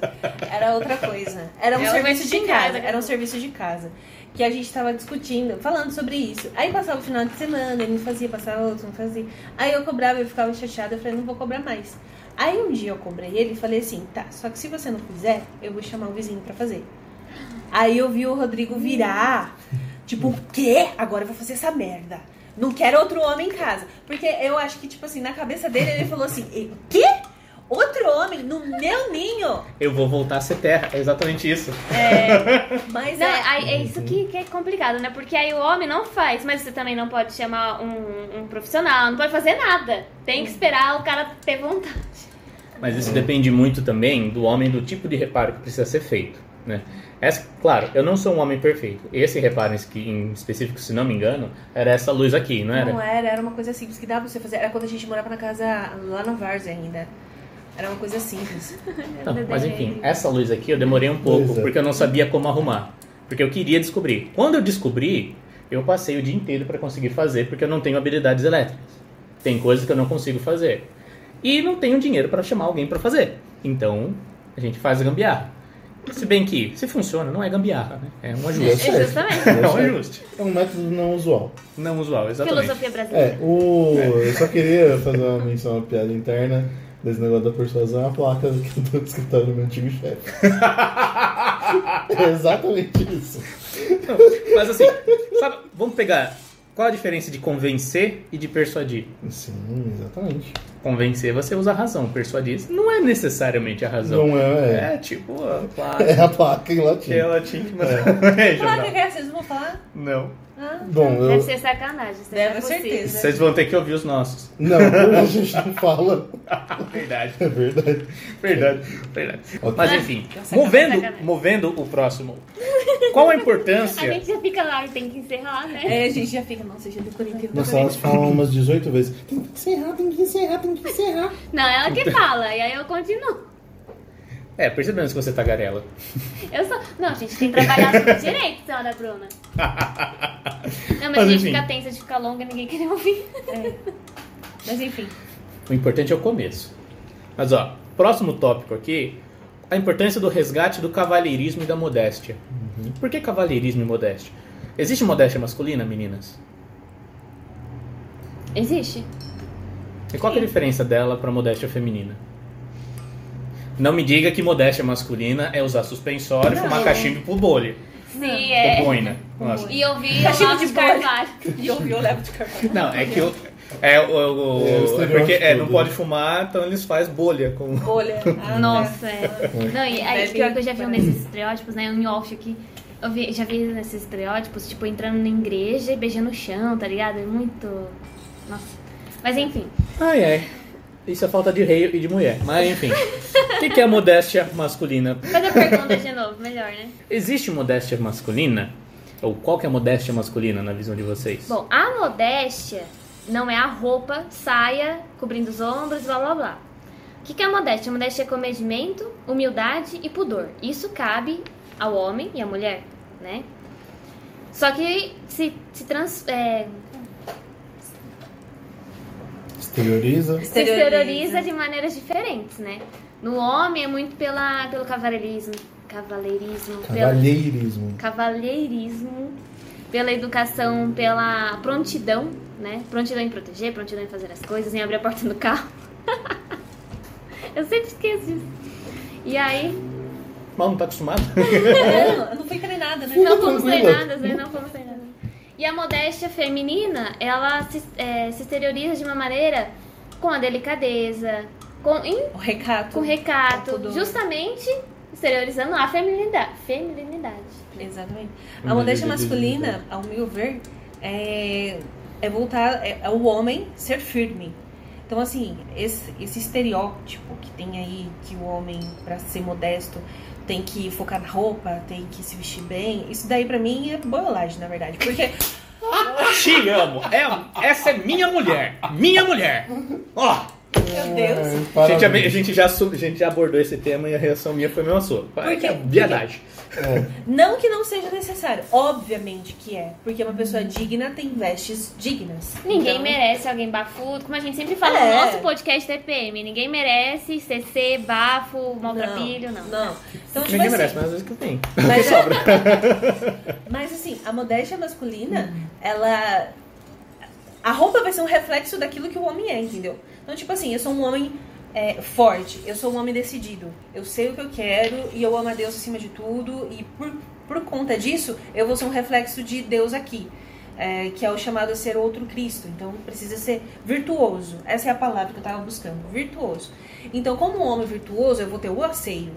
Era outra coisa. Era um Ela serviço de casa. a Era um serviço de casa. Que a gente tava discutindo, falando sobre isso. Aí passava o final de semana, ele não fazia, passava outro, não fazia. Aí eu cobrava, eu ficava chateada, eu falei, não vou cobrar mais. Aí um dia eu cobrei ele e falei assim, tá, só que se você não fizer, eu vou chamar o vizinho pra fazer. Aí eu vi o Rodrigo virar, tipo, o quê? Agora eu vou fazer essa merda. Não quero outro homem em casa. Porque eu acho que, tipo assim, na cabeça dele ele falou assim, "E- o quê? Outro homem no meu ninho? Eu vou voltar a ser terra. É exatamente isso. É, mas Não, é, é isso que, que é complicado, né? Porque aí o homem não faz, mas você também não pode chamar um, um profissional, não pode fazer nada. Tem que esperar o cara ter vontade. Mas isso depende muito também do homem, do tipo de reparo que precisa ser feito. Né? Essa, claro, eu não sou um homem perfeito. Esse reparo em específico, se não me engano, era essa luz aqui, não era? não era, era uma coisa simples que dava pra você fazer. Era quando a gente morava na casa lá na Várzea ainda. Era uma coisa simples. Então, mas enfim, essa luz aqui eu demorei um pouco, Pois é. porque eu não sabia como arrumar. Porque eu queria descobrir. Quando eu descobri, eu passei o dia inteiro para conseguir fazer, porque eu não tenho habilidades elétricas. Tem coisas que eu não consigo fazer. E não tenho dinheiro para chamar alguém para fazer. Então, a gente faz gambiarra. Se bem que, se funciona, não é gambiarra, né? É um ajuste. É. Justamente. É um ajuste. É um método não usual. Não usual, exatamente. Filosofia brasileira. É, o... eu só queria fazer uma menção, uma piada interna desse negócio da persuasão, é a placa do do escritório do meu antigo chefe. é exatamente isso. Não, mas assim, sabe, vamos pegar qual a diferença de convencer e de persuadir? Sim, exatamente. Convencer você usa a razão, persuadir não é necessariamente a razão. Não é, é. É tipo a placa. É a placa em latim. Que ela tinha que mandar. É, Placa jornal. que é? Vocês não vão falar? Não. Ah, Bom, eu... Deve ser sacanagem. Isso Deve, não é com possível. certeza. Vocês vão ter que ouvir os nossos. Não, a gente não fala. Verdade. É verdade. Verdade. Verdade. Ok. Mas enfim, Sacanagem. movendo, Sacanagem. movendo o próximo. Qual a A importância? gente já fica lá e tem que encerrar, né? É, a gente já fica, nossa, já decorei inteiro. Nossa, elas falam umas 18 vezes. Tem que encerrar, tem que encerrar, tem que encerrar. Não, ela que fala, e aí eu continuo. É, percebemos que você tá garela. Eu sou. Não, a gente tem que trabalhar tudo direito, senhora Bruna. Não, mas, Mas a gente enfim. fica tensa de ficar longa e ninguém quer ouvir. É. Mas enfim. O importante é o começo. Mas ó, próximo tópico aqui, a importância do resgate do cavalheirismo e da modéstia. Por que cavalheirismo e modéstia? Existe modéstia masculina, meninas? Existe? E qual que é a diferença dela para modéstia feminina? Não me diga que modéstia masculina é usar suspensório e fumar cachimbo por bolha. Sim, Ou é. boina. Nossa. E ouvir Cachimbo Olavo de. Carvalho. E eu, eu levo de carvalho. Não, é que eu, é, o, o- É, o é porque é, não pode fumar, então eles fazem bolha com Bolha. Ah, Nossa, é. Não, e aí, pior que eu já vi um desses estereótipos, né? Um em off aqui. Eu vi- já vi nesses estereótipos, tipo, entrando na igreja e beijando o chão, tá ligado? É muito. Nossa. Mas enfim. Ai, ai. Isso é falta de rei e de mulher. Mas enfim. O que, que é modéstia masculina? Faz a pergunta de novo, melhor, né? Existe modéstia masculina? Ou qual que é a modéstia masculina na visão de vocês? Bom, a modéstia não é a roupa, saia, cobrindo os ombros, blá blá blá. O que que é a modéstia? A modéstia é comedimento, humildade e pudor. Isso cabe ao homem e à mulher, né? Só que se, se trans, é, Exterioriza. se exterioriza de maneiras diferentes, né? No homem é muito pela, pelo cavaleirismo, cavaleirismo, pela, Cavalheirismo. cavalheirismo, pela educação, pela prontidão, né? Prontidão em proteger, prontidão em fazer as coisas, em abrir a porta do carro. Eu sempre esqueço disso. E aí, Mal não tá acostumado? Não, não fui treinada, né? não fomos treinadas, né? Não fomos treinadas. E a modéstia feminina, ela se, é, se exterioriza de uma maneira com a delicadeza, com, em- O recato. com recato, justamente exteriorizando a feminilidade. feminilidade. Exatamente. A modéstia masculina, ao meu ver, é, é voltar é, é o homem ser firme. Então, assim, esse, esse estereótipo que tem aí, que o homem, pra ser modesto, tem que focar na roupa, tem que se vestir bem, isso daí pra mim é boiolagem, na verdade. Porque Te amo. É, essa é minha mulher. Minha mulher. Ó, Meu Deus. É, a gente, a, gente já, a gente já abordou esse tema e a reação minha foi a mesma sua. quê? É viadagem. Não que não seja necessário, obviamente que é. Porque uma pessoa digna tem vestes dignas. Ninguém Então, merece alguém bafudo, como a gente sempre fala É. no nosso podcast TPM. Ninguém merece CC, bafo, maltrapilho, não. Não. Então, tipo Ninguém assim, merece, mas às vezes que tem. Mas, mas assim, a modéstia masculina, ela. A roupa vai ser um reflexo daquilo que o homem é, entendeu? Então, tipo assim, eu sou um homem é, forte, eu sou um homem decidido. Eu sei o que eu quero e eu amo a Deus acima de tudo. E por, por conta disso, eu vou ser um reflexo de Deus aqui. é, que é o chamado a ser outro Cristo. Então, precisa ser virtuoso. Essa é a palavra que eu estava buscando, virtuoso. Então, como um homem virtuoso, eu vou ter o asseio.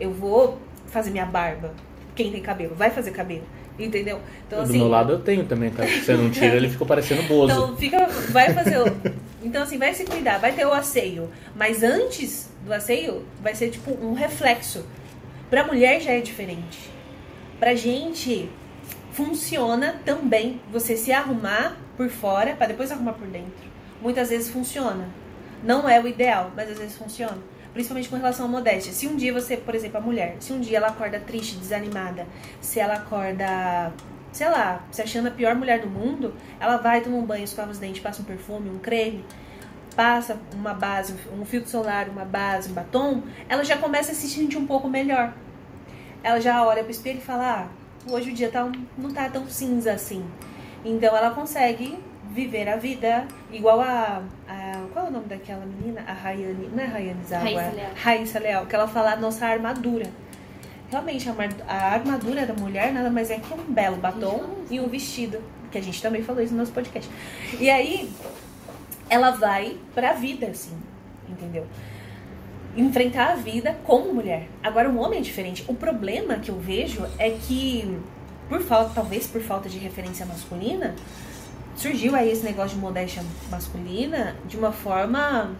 Eu vou fazer minha barba. Quem tem cabelo vai fazer cabelo. Entendeu? Então, Do assim, meu lado eu tenho também, tá? Se você não tira, ele ficou parecendo bozo. então fica, vai fazer o, então assim, vai se cuidar, vai ter o asseio, mas antes do asseio vai ser tipo um reflexo. Pra mulher já é diferente. Pra gente funciona também você se arrumar por fora pra depois arrumar por dentro. Muitas vezes funciona. Não é o ideal, mas às vezes funciona. Principalmente com relação à modéstia. Se um dia você, por exemplo, a mulher, se um dia ela acorda triste, desanimada, se ela acorda, sei lá, se achando a pior mulher do mundo, ela vai tomar um banho, escova os dentes, passa um perfume, um creme, passa uma base, um filtro solar, uma base, um batom, ela já começa a se sentir um pouco melhor. Ela já olha pro espelho e fala: ah, hoje o dia tá, não tá tão cinza assim. Então ela consegue viver a vida igual a, a qual é o nome daquela menina? A Rayane, não é Rayane Zawa, Raíssa Leal. Raíssa Leal, que ela fala a nossa armadura. Realmente, a, armadura da mulher nada mais é que um belo batom e um vestido, que a gente também falou isso no nosso podcast. E aí, ela vai pra vida, assim, entendeu? Enfrentar a vida como mulher. Agora, um homem é diferente. O problema que eu vejo é que, por falta, talvez por falta de referência masculina, surgiu aí esse negócio de modéstia masculina de uma forma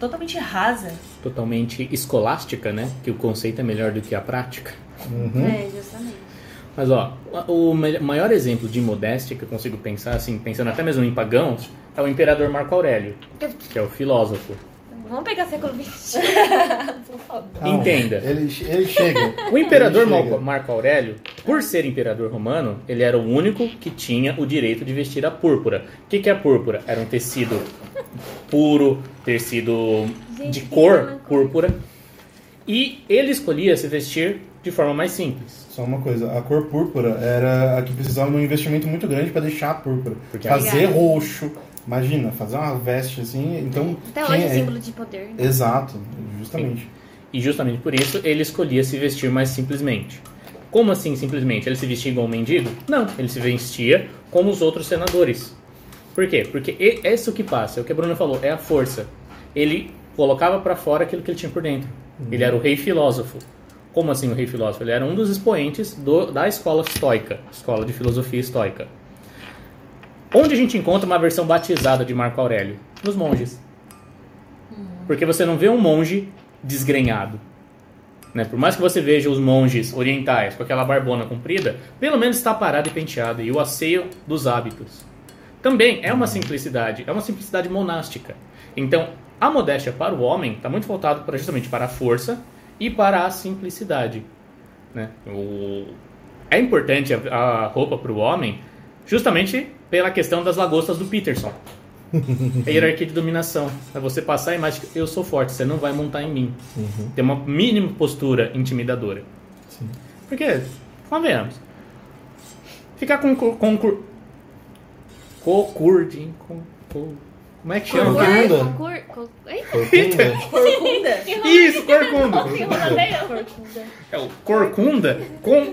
totalmente rasa. Totalmente escolástica, né? Que o conceito é melhor do que a prática. Uhum. É, justamente. Mas ó, o maior exemplo de modéstia que eu consigo pensar, assim, pensando até mesmo em pagãos, é o imperador Marco Aurélio, que é o filósofo. Vamos pegar século XX. Calma. Entenda. Ele, ele chega. O imperador Ele chega. Marco, Marco Aurélio, por ser imperador romano, ele era o único que tinha o direito de vestir a púrpura. O que, que é a púrpura? Era um tecido puro, tecido Gente, de que cor loucura. púrpura. E ele escolhia se vestir de forma mais simples. Só uma coisa, a cor púrpura era a que precisava de um investimento muito grande pra deixar a púrpura. Porque- fazer roxo, imagina, fazer uma veste assim, então... Até hoje é é- símbolo de poder. né? Exato, justamente. E justamente por isso ele escolhia se vestir mais simplesmente. Como assim simplesmente? Ele se vestia igual um mendigo? Não, ele se vestia como os outros senadores. Por quê? Porque é isso que passa, é o que a Bruna falou, é a força. Ele colocava pra fora aquilo que ele tinha por dentro. Ele era o rei filósofo. Como assim o rei filósofo? Ele era um dos expoentes do- da escola estoica, escola de filosofia estoica. Onde a gente encontra uma versão batizada de Marco Aurélio? Nos monges. Porque você não vê um monge desgrenhado. Né? Por mais que você veja os monges orientais com aquela barbona comprida, pelo menos está parado e penteado. E o asseio dos hábitos. Também é uma simplicidade, é uma simplicidade monástica. Então, a modéstia para o homem está muito voltado para, justamente para a força e para a simplicidade. Né? O- É importante a, a roupa para o homem justamente pela questão das lagostas do Peterson. A hierarquia de dominação. É você passar a imagem que eu sou forte, você não vai montar em mim. Tem uma mínima postura intimidadora. Sim. Porque, convenhamos, ficar com... com, com cur- Cocurdin, com, com, como é que chama? Corcunda. Concur... Concur... Ei, Corcunda. Corcunda. Isso, corcunda. Corcunda. É o corcunda com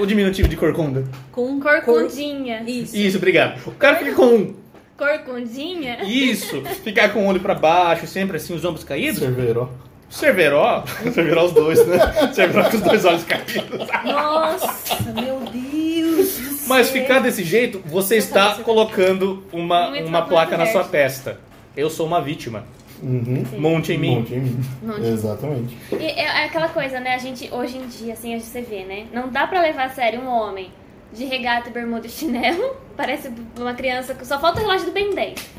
o diminutivo de corcunda. Com Corcundinha. Isso. Isso, obrigado. O cara fica com um Corcundinha? isso, ficar com o olho pra baixo, sempre assim, os ombros caídos. Cerveiro. Cerveró, Cerveró os dois, né? Cerveró com os dois olhos caídos. Nossa, meu Deus. do Mas céu. ficar desse jeito, você está colocando uma, uma placa na sua testa. Eu sou uma vítima. Uhum. Monte em mim. Monte em mim. Monte. Exatamente. E é é aquela coisa, né? A gente, hoje em dia, assim, a gente você vê, né? Não dá pra levar a sério um homem de regata, bermuda e chinelo. Parece uma criança que só falta o relógio do Ben 10.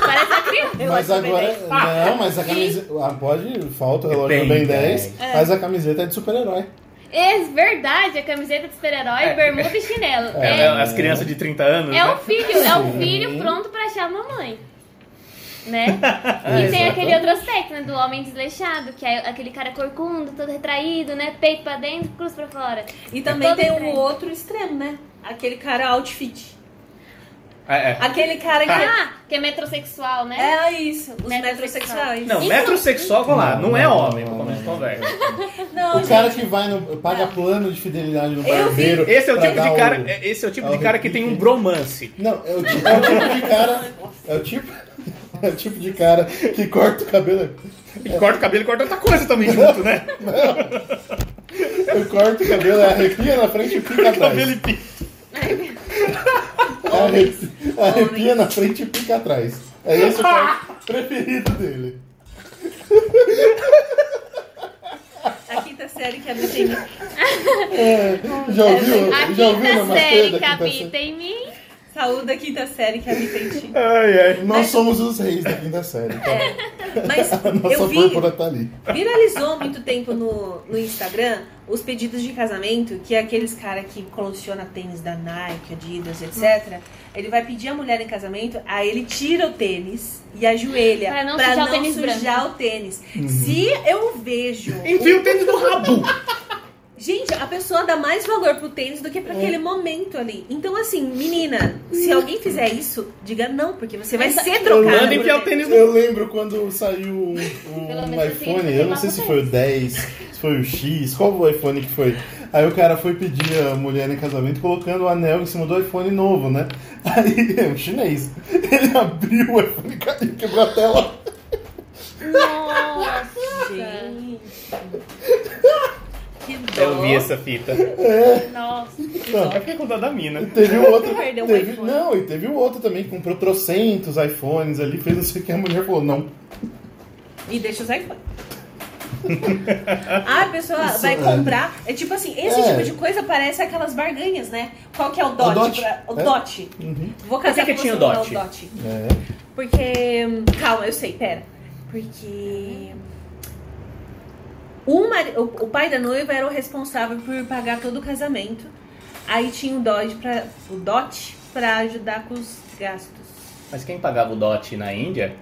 Parece uma criança. Mas agora. Não, mas a camiseta. Ah, pode. Falta o relógio do Ben Ben 10, 10. mas a camiseta é de super-herói. É verdade, a camiseta de super-herói, É. bermuda e chinelo. É, É, As crianças de 30 anos, é né? o filho, é o Sim. filho pronto pra achar a mamãe. Né? É, e tem exatamente. aquele outro aspecto, né, do homem desleixado, que é aquele cara corcunda, todo retraído, né? Peito pra dentro, cruz pra fora. E também Todo tem um estranho. outro extremo, né? Aquele cara outfit. É, é. Aquele cara que. Ah, que é metrosexual, né? É isso, os Metrosexual. metrosexuais. Não, Isso- metrosexual, vamos lá, não, Não, é homem, de não. conversa. Não, O cara gente. que vai no. paga plano de fidelidade no Eu vi. barbeiro. Esse é o pra tipo de cara, o- é- esse é o tipo é de cara que tem um bromance. Não, é o, tipo, é o tipo de cara. É o tipo. É o tipo de cara que corta o cabelo. E corta o cabelo e corta outra coisa também junto, né? Eu corto o cabelo, é arrepia na frente e pica atrás. Cabelo e pico. Arrepia, arrepia na frente e pica atrás. É esse o corte preferido dele. A quinta série que habita em mim. É, já ouviu? A já ouviu quinta série que habita em mim. Saúde da quinta série que habita em ti. Ai, ai. Nós somos os reis da quinta série. Tá? Mas A nossa eu vi, tá ali. viralizou muito tempo no, no Instagram os pedidos de casamento, que é aqueles cara que coleciona tênis da Nike, Adidas, etc. Ele vai pedir a mulher em casamento, aí ele tira o tênis e ajoelha Pra não pra sujar o não tênis sujar o tênis. Uhum. Se eu vejo Enfia o tênis no rabo. Gente, a pessoa dá mais valor pro tênis do que É. pra aquele momento ali. Então, assim, menina, se alguém fizer isso, diga não, porque você vai ser trocada. Manda por enfiar o tênis. no Eu lembro quando saiu um, um iPhone, eu não sei se foi o 10, se foi o X, qual o iPhone que foi? Aí o cara foi pedir a mulher em casamento colocando o anel em cima do iPhone novo, né? Aí, é um chinês, ele abriu o iPhone e quebrou a tela. Nossa! Gente. Que dó. Eu vi essa fita. Nossa! Eu fiquei com dó da mina. Teve o outro. Perdeu um teve, iPhone. não, e teve o outro também, que comprou trocentos iPhones ali, fez não sei o que, a mulher falou, não. E deixa os iPhones. Ah, a pessoa Isso, vai é. comprar. É tipo assim, esse É. tipo de coisa parece aquelas barganhas, né? Qual que é o dot? dot. pra- o É. dot. Uhum. Vou casar Por que com que tinha o dot? o dot. É. Porque. hum, Calma, eu sei, pera. Porque. O, mari- o, o pai da noiva era o responsável por pagar todo o casamento. Aí tinha o dot pra, o dot pra ajudar com os gastos. Mas quem pagava o dote na Índia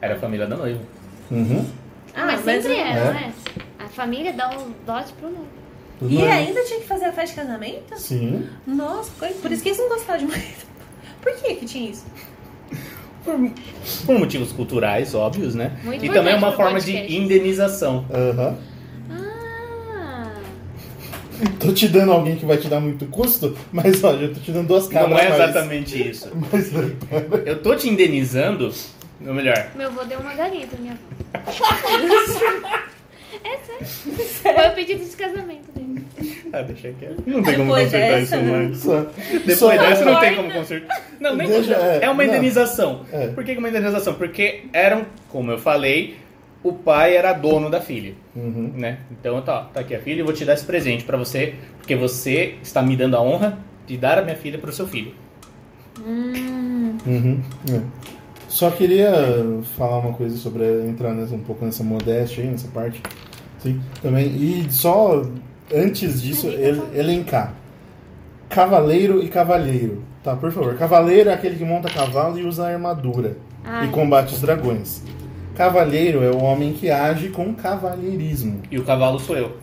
era a família da noiva. Uhum. Ah, mas sempre é, É. não é? A família dá um dote pro noivo. E bem. ainda tinha que fazer a festa de casamento? Sim. Nossa, por isso que eles não gostavam de marido. Por que que tinha isso? Por, por motivos culturais, óbvios, né? Muito e também é uma forma de podcast. indenização. Aham. Ah! Tô te dando alguém que vai te dar muito custo, mas olha, eu tô te dando duas caras. Não é mais. exatamente isso. Mas, Eu tô te indenizando, ou melhor, Meu avô deu uma galinha pra minha avó. é sério. Foi o pedido de casamento dele. Ah, deixa quieto. Não tem como Depois consertar dessa, isso né? mais. só, Depois só- dessa não tem como consertar. Não, nem Deixa- consertar. é, É uma não. indenização. É. Por que que uma indenização? Porque eram, como eu falei, o pai era dono da filha, Uhum. né? Então tá, tá aqui a filha, eu vou te dar esse presente pra você, porque você está me dando a honra de dar a minha filha pro seu filho. Uhum. É. Só queria falar uma coisa sobre entrar nessa, um pouco nessa modéstia aí, nessa parte. Sim, também. E só antes disso, el- elencar. Cavaleiro e cavalheiro. Tá, por favor. Cavaleiro é aquele que monta cavalo e usa armadura Ai. e combate os dragões. Cavalheiro é o homem que age com cavalheirismo. E o cavalo sou eu.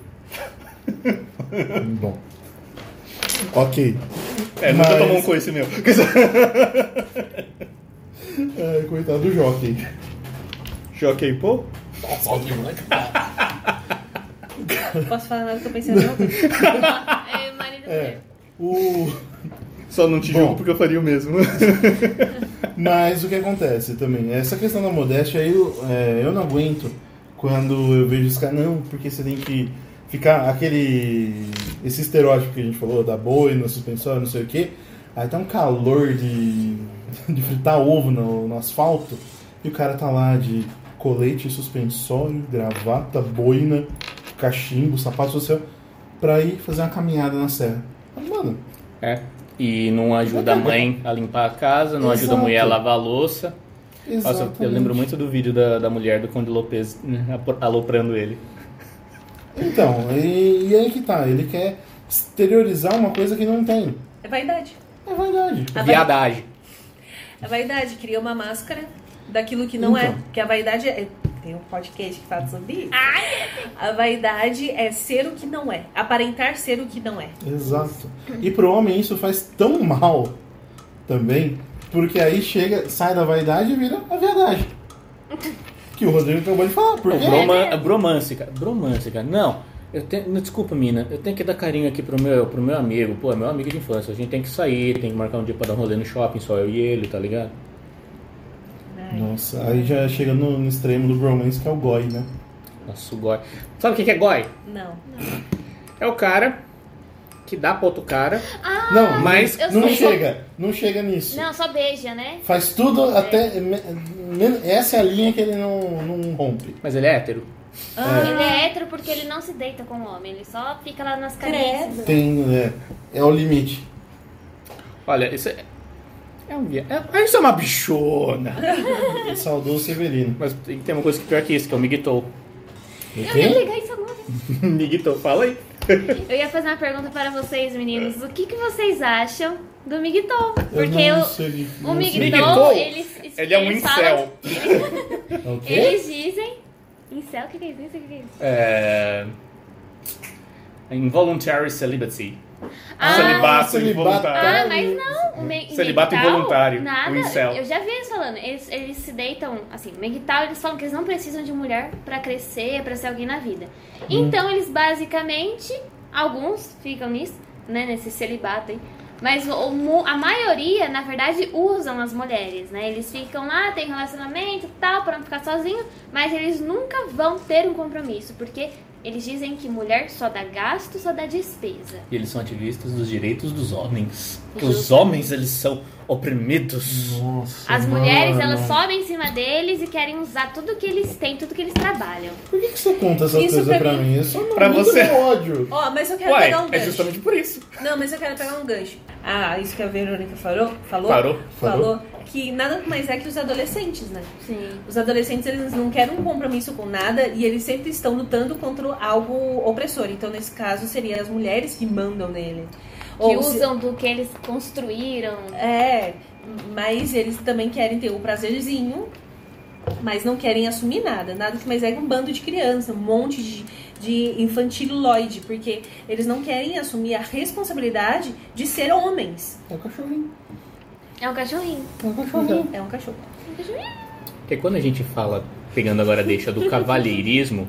Bom. Ok. É, nunca Mas- tomou um coice meu. É, coitado do jockey. Jockey, pô? Posso falar nada que eu pensei não? É, marido É. dele. O... Só não te Bom. julgo porque eu faria o mesmo. Mas o que acontece também, essa questão da modéstia aí, eu, é, eu não aguento quando eu vejo os caras, não, porque você tem que ficar aquele. esse estereótipo que a gente falou, da boi no suspensório, não sei o quê. Aí tá um calor de, de fritar ovo no, no asfalto e o cara tá lá de colete, suspensório, gravata, boina, cachimbo, sapato social, pra ir fazer uma caminhada na serra. Mas, Mano, É. E não ajuda a mãe a limpar a casa, não ajuda a Exato. mulher a lavar a louça. Nossa, eu lembro muito do vídeo da, da mulher do Conde Lopes né, aloprando ele. Então, e, e aí que tá, ele quer exteriorizar uma coisa que não tem. É vaidade. É verdade. A vai- Viadagem. A vaidade cria uma máscara daquilo que não é. Então. Porque a vaidade é. Tem um podcast que fala sobre isso. A vaidade é ser o que não é. Aparentar ser o que não é. Exato. E pro homem isso faz tão mal também, porque aí chega, sai da vaidade e vira a verdade. Que o Rodrigo acabou de falar. Porque Broma, bromance, cara. Bromance, cara. Não. Eu tenho, desculpa, mina. Eu tenho que dar carinho aqui pro meu, pro meu amigo. Pô, é meu amigo de infância. A gente tem que sair, tem que marcar um dia pra dar um rolê no shopping, só eu e ele, tá ligado? Ai. Nossa, aí já chega no, no extremo do bromance que é o goi, né? Nossa, o goi. Sabe o que que é goi? Não. É o cara que dá pra outro cara. não, mas eu não sei. chega, não chega nisso. Não, só beija, né? Faz tudo até. me- me- Essa é a linha que ele não, não rompe. Mas ele é hétero. Ah, Ele é hétero porque ele não se deita com o homem, ele só fica lá nas. Credo. Tem. É, é o limite. Olha, isso é... É um via... é, Isso é uma bichona. Saudoso Severino. Mas tem tem uma coisa que pior que isso, que é o Miguel. O Eu ia ligar isso agora. Miguel, fala aí. Eu ia fazer uma pergunta para vocês, meninos. O que, que vocês acham do Migtol? Eu Porque não o, sei. o eles, Ele é um eles incel. É o quê? Eles dizem. Incel? O que, que é isso? O que, que é isso? É... Involuntary celibacy. Ah, celibato celibato. involuntário. Ah, mas não. O me- Celibato involuntário, Nada. o incel. Eu já vi eles falando. Eles, eles se deitam. Assim, Migtal, eles falam que eles não precisam de mulher pra crescer, pra ser alguém na vida. Então, eles basicamente. Alguns ficam nisso, né? Nesse celibato aí. Mas o- o a maioria, na verdade, usam as mulheres, né? Eles ficam lá, tem relacionamento e tal, pra não ficar sozinho, mas eles nunca vão ter um compromisso, porque eles dizem que mulher só dá gasto, só dá despesa. E eles são ativistas dos direitos dos homens. Que os homens, eles são oprimidos. Nossa, As mulheres, mano. elas sobem em cima deles e querem usar tudo que eles têm, tudo que eles trabalham. Por que, que você conta essas Isso coisas pra mim- mim? Só não Pra você. ódio. Ó, mas eu quero Ué, pegar um é gancho. justamente por isso. Não, mas eu quero pegar um gancho. Ah, isso que a Verônica falou, falou, Parou. falou que nada mais é que os adolescentes, né? Sim. Os adolescentes, eles não querem um compromisso com nada e eles sempre estão lutando contra algo opressor. Então, nesse caso, seriam as mulheres que mandam nele. Que Ou se- usam do que eles construíram. É, mas eles também querem ter o prazerzinho, mas não querem assumir nada. Nada que mais é que um bando de criança, um monte de, de infantiloide, porque eles não querem assumir a responsabilidade de ser homens. É o cachorrinho. É um cachorrinho. É o cachorrinho. É um cachorro. Porque quando a gente fala, pegando agora a deixa do cavalheirismo,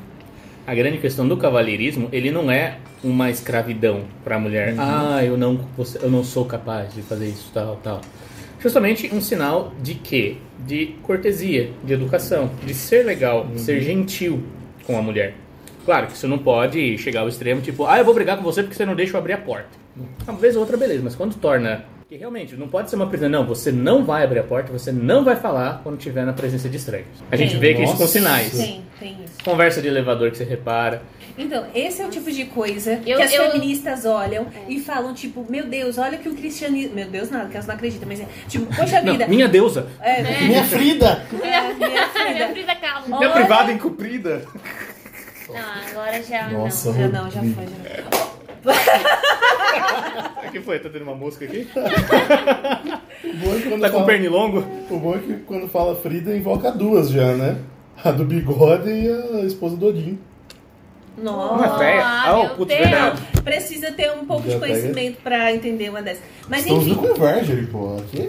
a grande questão do cavalheirismo, ele não é uma escravidão para a mulher. Ah, eu não, eu não sou capaz de fazer isso, tal, tal. Justamente um sinal de quê? De cortesia, de educação, de ser legal, de ser gentil com a mulher. Claro que você não pode chegar ao extremo, tipo, ah, eu vou brigar com você porque você não deixa eu abrir a porta. Uma vez ou outra, beleza, mas quando torna. Que realmente, não pode ser uma prisão, não. Você não vai abrir a porta, você não vai falar quando estiver na presença de estranhos. A gente Tem. vê que isso com sinais. Tem, tem isso. Conversa de elevador que você repara. Então, esse é o tipo de coisa Eu- que as eu- feministas olham e falam, tipo, meu Deus, olha que o cristianismo. Meu Deus, nada, que elas não acreditam, mas é tipo, poxa Não, vida. minha deusa. É, Minha Frida! minha Minha filha. Frida Kahlo. Minha Olha- privada incumprida. Não, agora já Nossa, Já não, já foi, já foi. O que foi? Tá tendo uma mosca aqui? O bom é que quando Tá com fala- pernilongo? O bom é que quando fala Frida, invoca duas já, né? A do bigode e a esposa do Odin. Nossa. Não é feia? Ah, Ah, meu putz, Deus. verdade. Precisa ter um pouco Já de pega. conhecimento pra entender uma dessas. Mas Estamos no enfim, Converge, pô. Aqui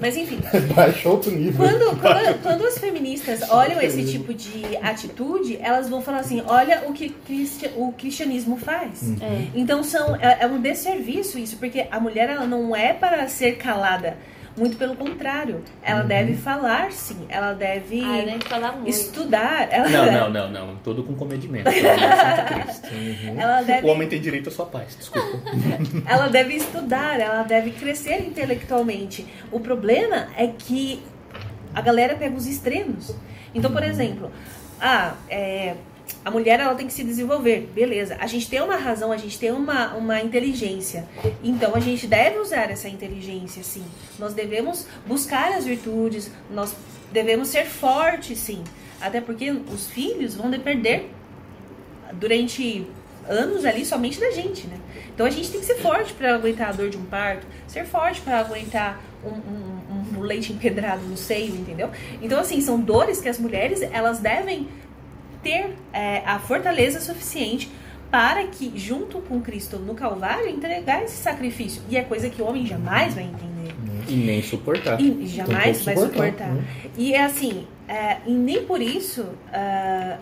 mas enfim. é baixo alto nível. Quando, quando, quando as feministas olham esse tipo de atitude, elas vão falar assim: olha o que cristi- o cristianismo faz. É. Então são, é, é um desserviço isso, porque a mulher ela não é para ser calada. Muito pelo contrário. Ela deve falar sim. Ela deve Ah, deve falar muito. estudar. Ela, Não, não, não, não. Tudo com comedimento. Cristo. Ela deve O homem tem direito à sua paz, desculpa. ela deve estudar, ela deve crescer intelectualmente. O problema é que a galera pega os extremos. Então, por exemplo, ah, é, a mulher ela tem que se desenvolver, beleza. A gente tem uma razão, a gente tem uma, uma inteligência. Então, a gente deve usar essa inteligência, sim. Nós devemos buscar as virtudes, nós devemos ser fortes, sim. Até porque os filhos vão depender durante anos ali somente da gente, né? Então a gente tem que ser forte para aguentar a dor de um parto, ser forte para aguentar um, um- um leite empedrado no seio, entendeu? Então assim são dores que as mulheres elas devem ter é, a fortaleza suficiente para que junto com Cristo no Calvário entregar esse sacrifício e é coisa que o homem jamais vai entender E nem suportar. e jamais Tem vai suportar. suportar, né? E é assim, é, e nem por isso, ah,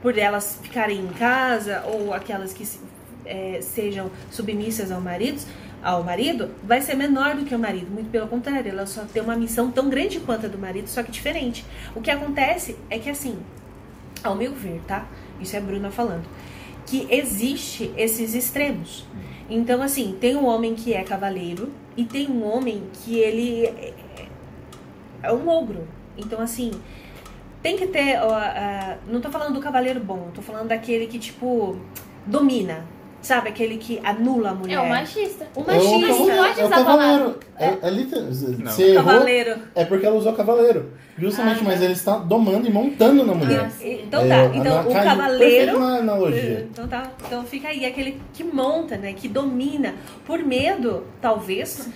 por elas ficarem em casa ou aquelas que se- é, sejam submissas ao marido, ao marido, vai ser menor do que o marido. Muito pelo contrário, ela só tem uma missão tão grande quanto a do marido, só que diferente. O que acontece é que assim, ao meu ver, tá? Isso é a Bruna falando. Que existe esses extremos. Então, assim, tem um homem que é cavaleiro e tem um homem que ele é- é um ogro. Então, assim, tem que ter. ó, ah, não tô falando do cavaleiro bom, tô falando daquele que, tipo, domina. Sabe, aquele que anula a mulher. É o machista. O É o machista. Não pode É o usar cavaleiro. É, é literal-. Você errou, Cavaleiro. é porque ela usou cavaleiro. Justamente, Ah, mas ele está domando e montando na mulher. Então É, tá. Então o cavaleiro. na analogia. Então tá. Então fica aí aquele que monta, né? Que domina. Por medo, talvez,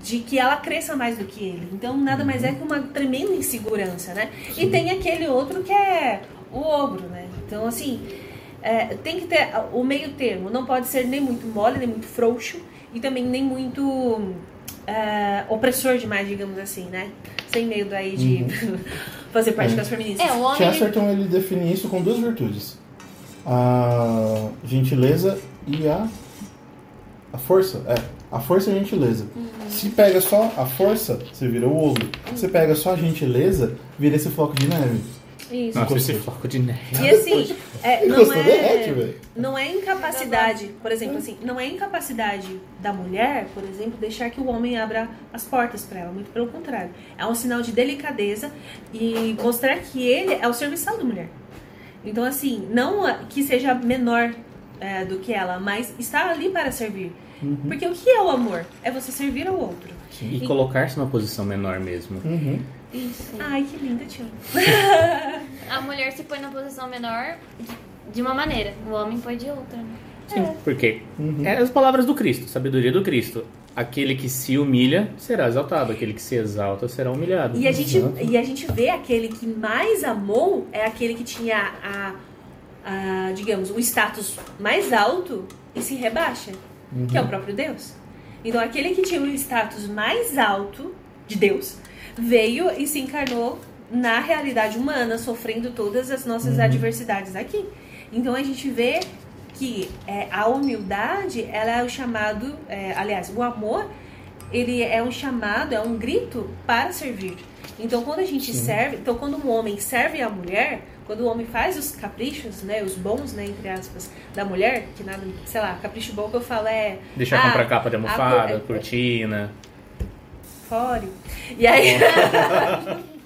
de que ela cresça mais do que ele. Então nada mais é que uma tremenda insegurança, né? E tem aquele outro que é o ogro, né? Então, assim, é, tem que ter o meio termo. Não pode ser nem muito mole, nem muito frouxo. E também nem muito é, opressor demais, digamos assim, né? Sem medo aí de fazer práticas feministas. É, o homem. Chesterton ele define isso com duas virtudes: a gentileza e a a força. É, a força e a gentileza. Se pega só a força, você vira o ogro. Se pega só a gentileza, vira esse floco de neve. Isso. Nossa, esse floco de neve. E assim, é, não? Derrete, é, velho. não é incapacidade, por exemplo, assim, não é incapacidade da mulher, por exemplo, deixar que o homem abra as portas para ela, muito pelo contrário. É um sinal de delicadeza e mostrar que ele é o serviçal da mulher. Então, assim, não que seja menor é, do que ela, mas está ali para servir. Porque o que é o amor? É você servir ao outro. E colocar-se numa posição menor mesmo. Uhum. Isso. Ai, que linda, tio. A mulher se põe na posição menor de- uma maneira, o homem põe de outra. né? Sim, porque Uhum. é as palavras do Cristo, sabedoria do Cristo. Aquele que se humilha será exaltado, aquele que se exalta será humilhado. E a, gente, Exato. e a gente vê aquele que mais amou é aquele que tinha a, a, digamos, o status mais alto e se rebaixa, que é o próprio Deus. Então aquele que tinha o status mais alto de Deus veio e se encarnou na realidade humana, sofrendo todas as nossas adversidades aqui. Então a gente vê que é, a humildade, ela é o chamado, é, aliás, o amor, ele é um chamado, é um grito para servir. Então quando a gente serve, então quando um homem serve a mulher, quando o homem faz os caprichos, né, os bons, né, entre aspas, da mulher, que nada, sei lá, capricho bom que eu falo é Deixar ah, comprar capa de almofada, a- cortina. E aí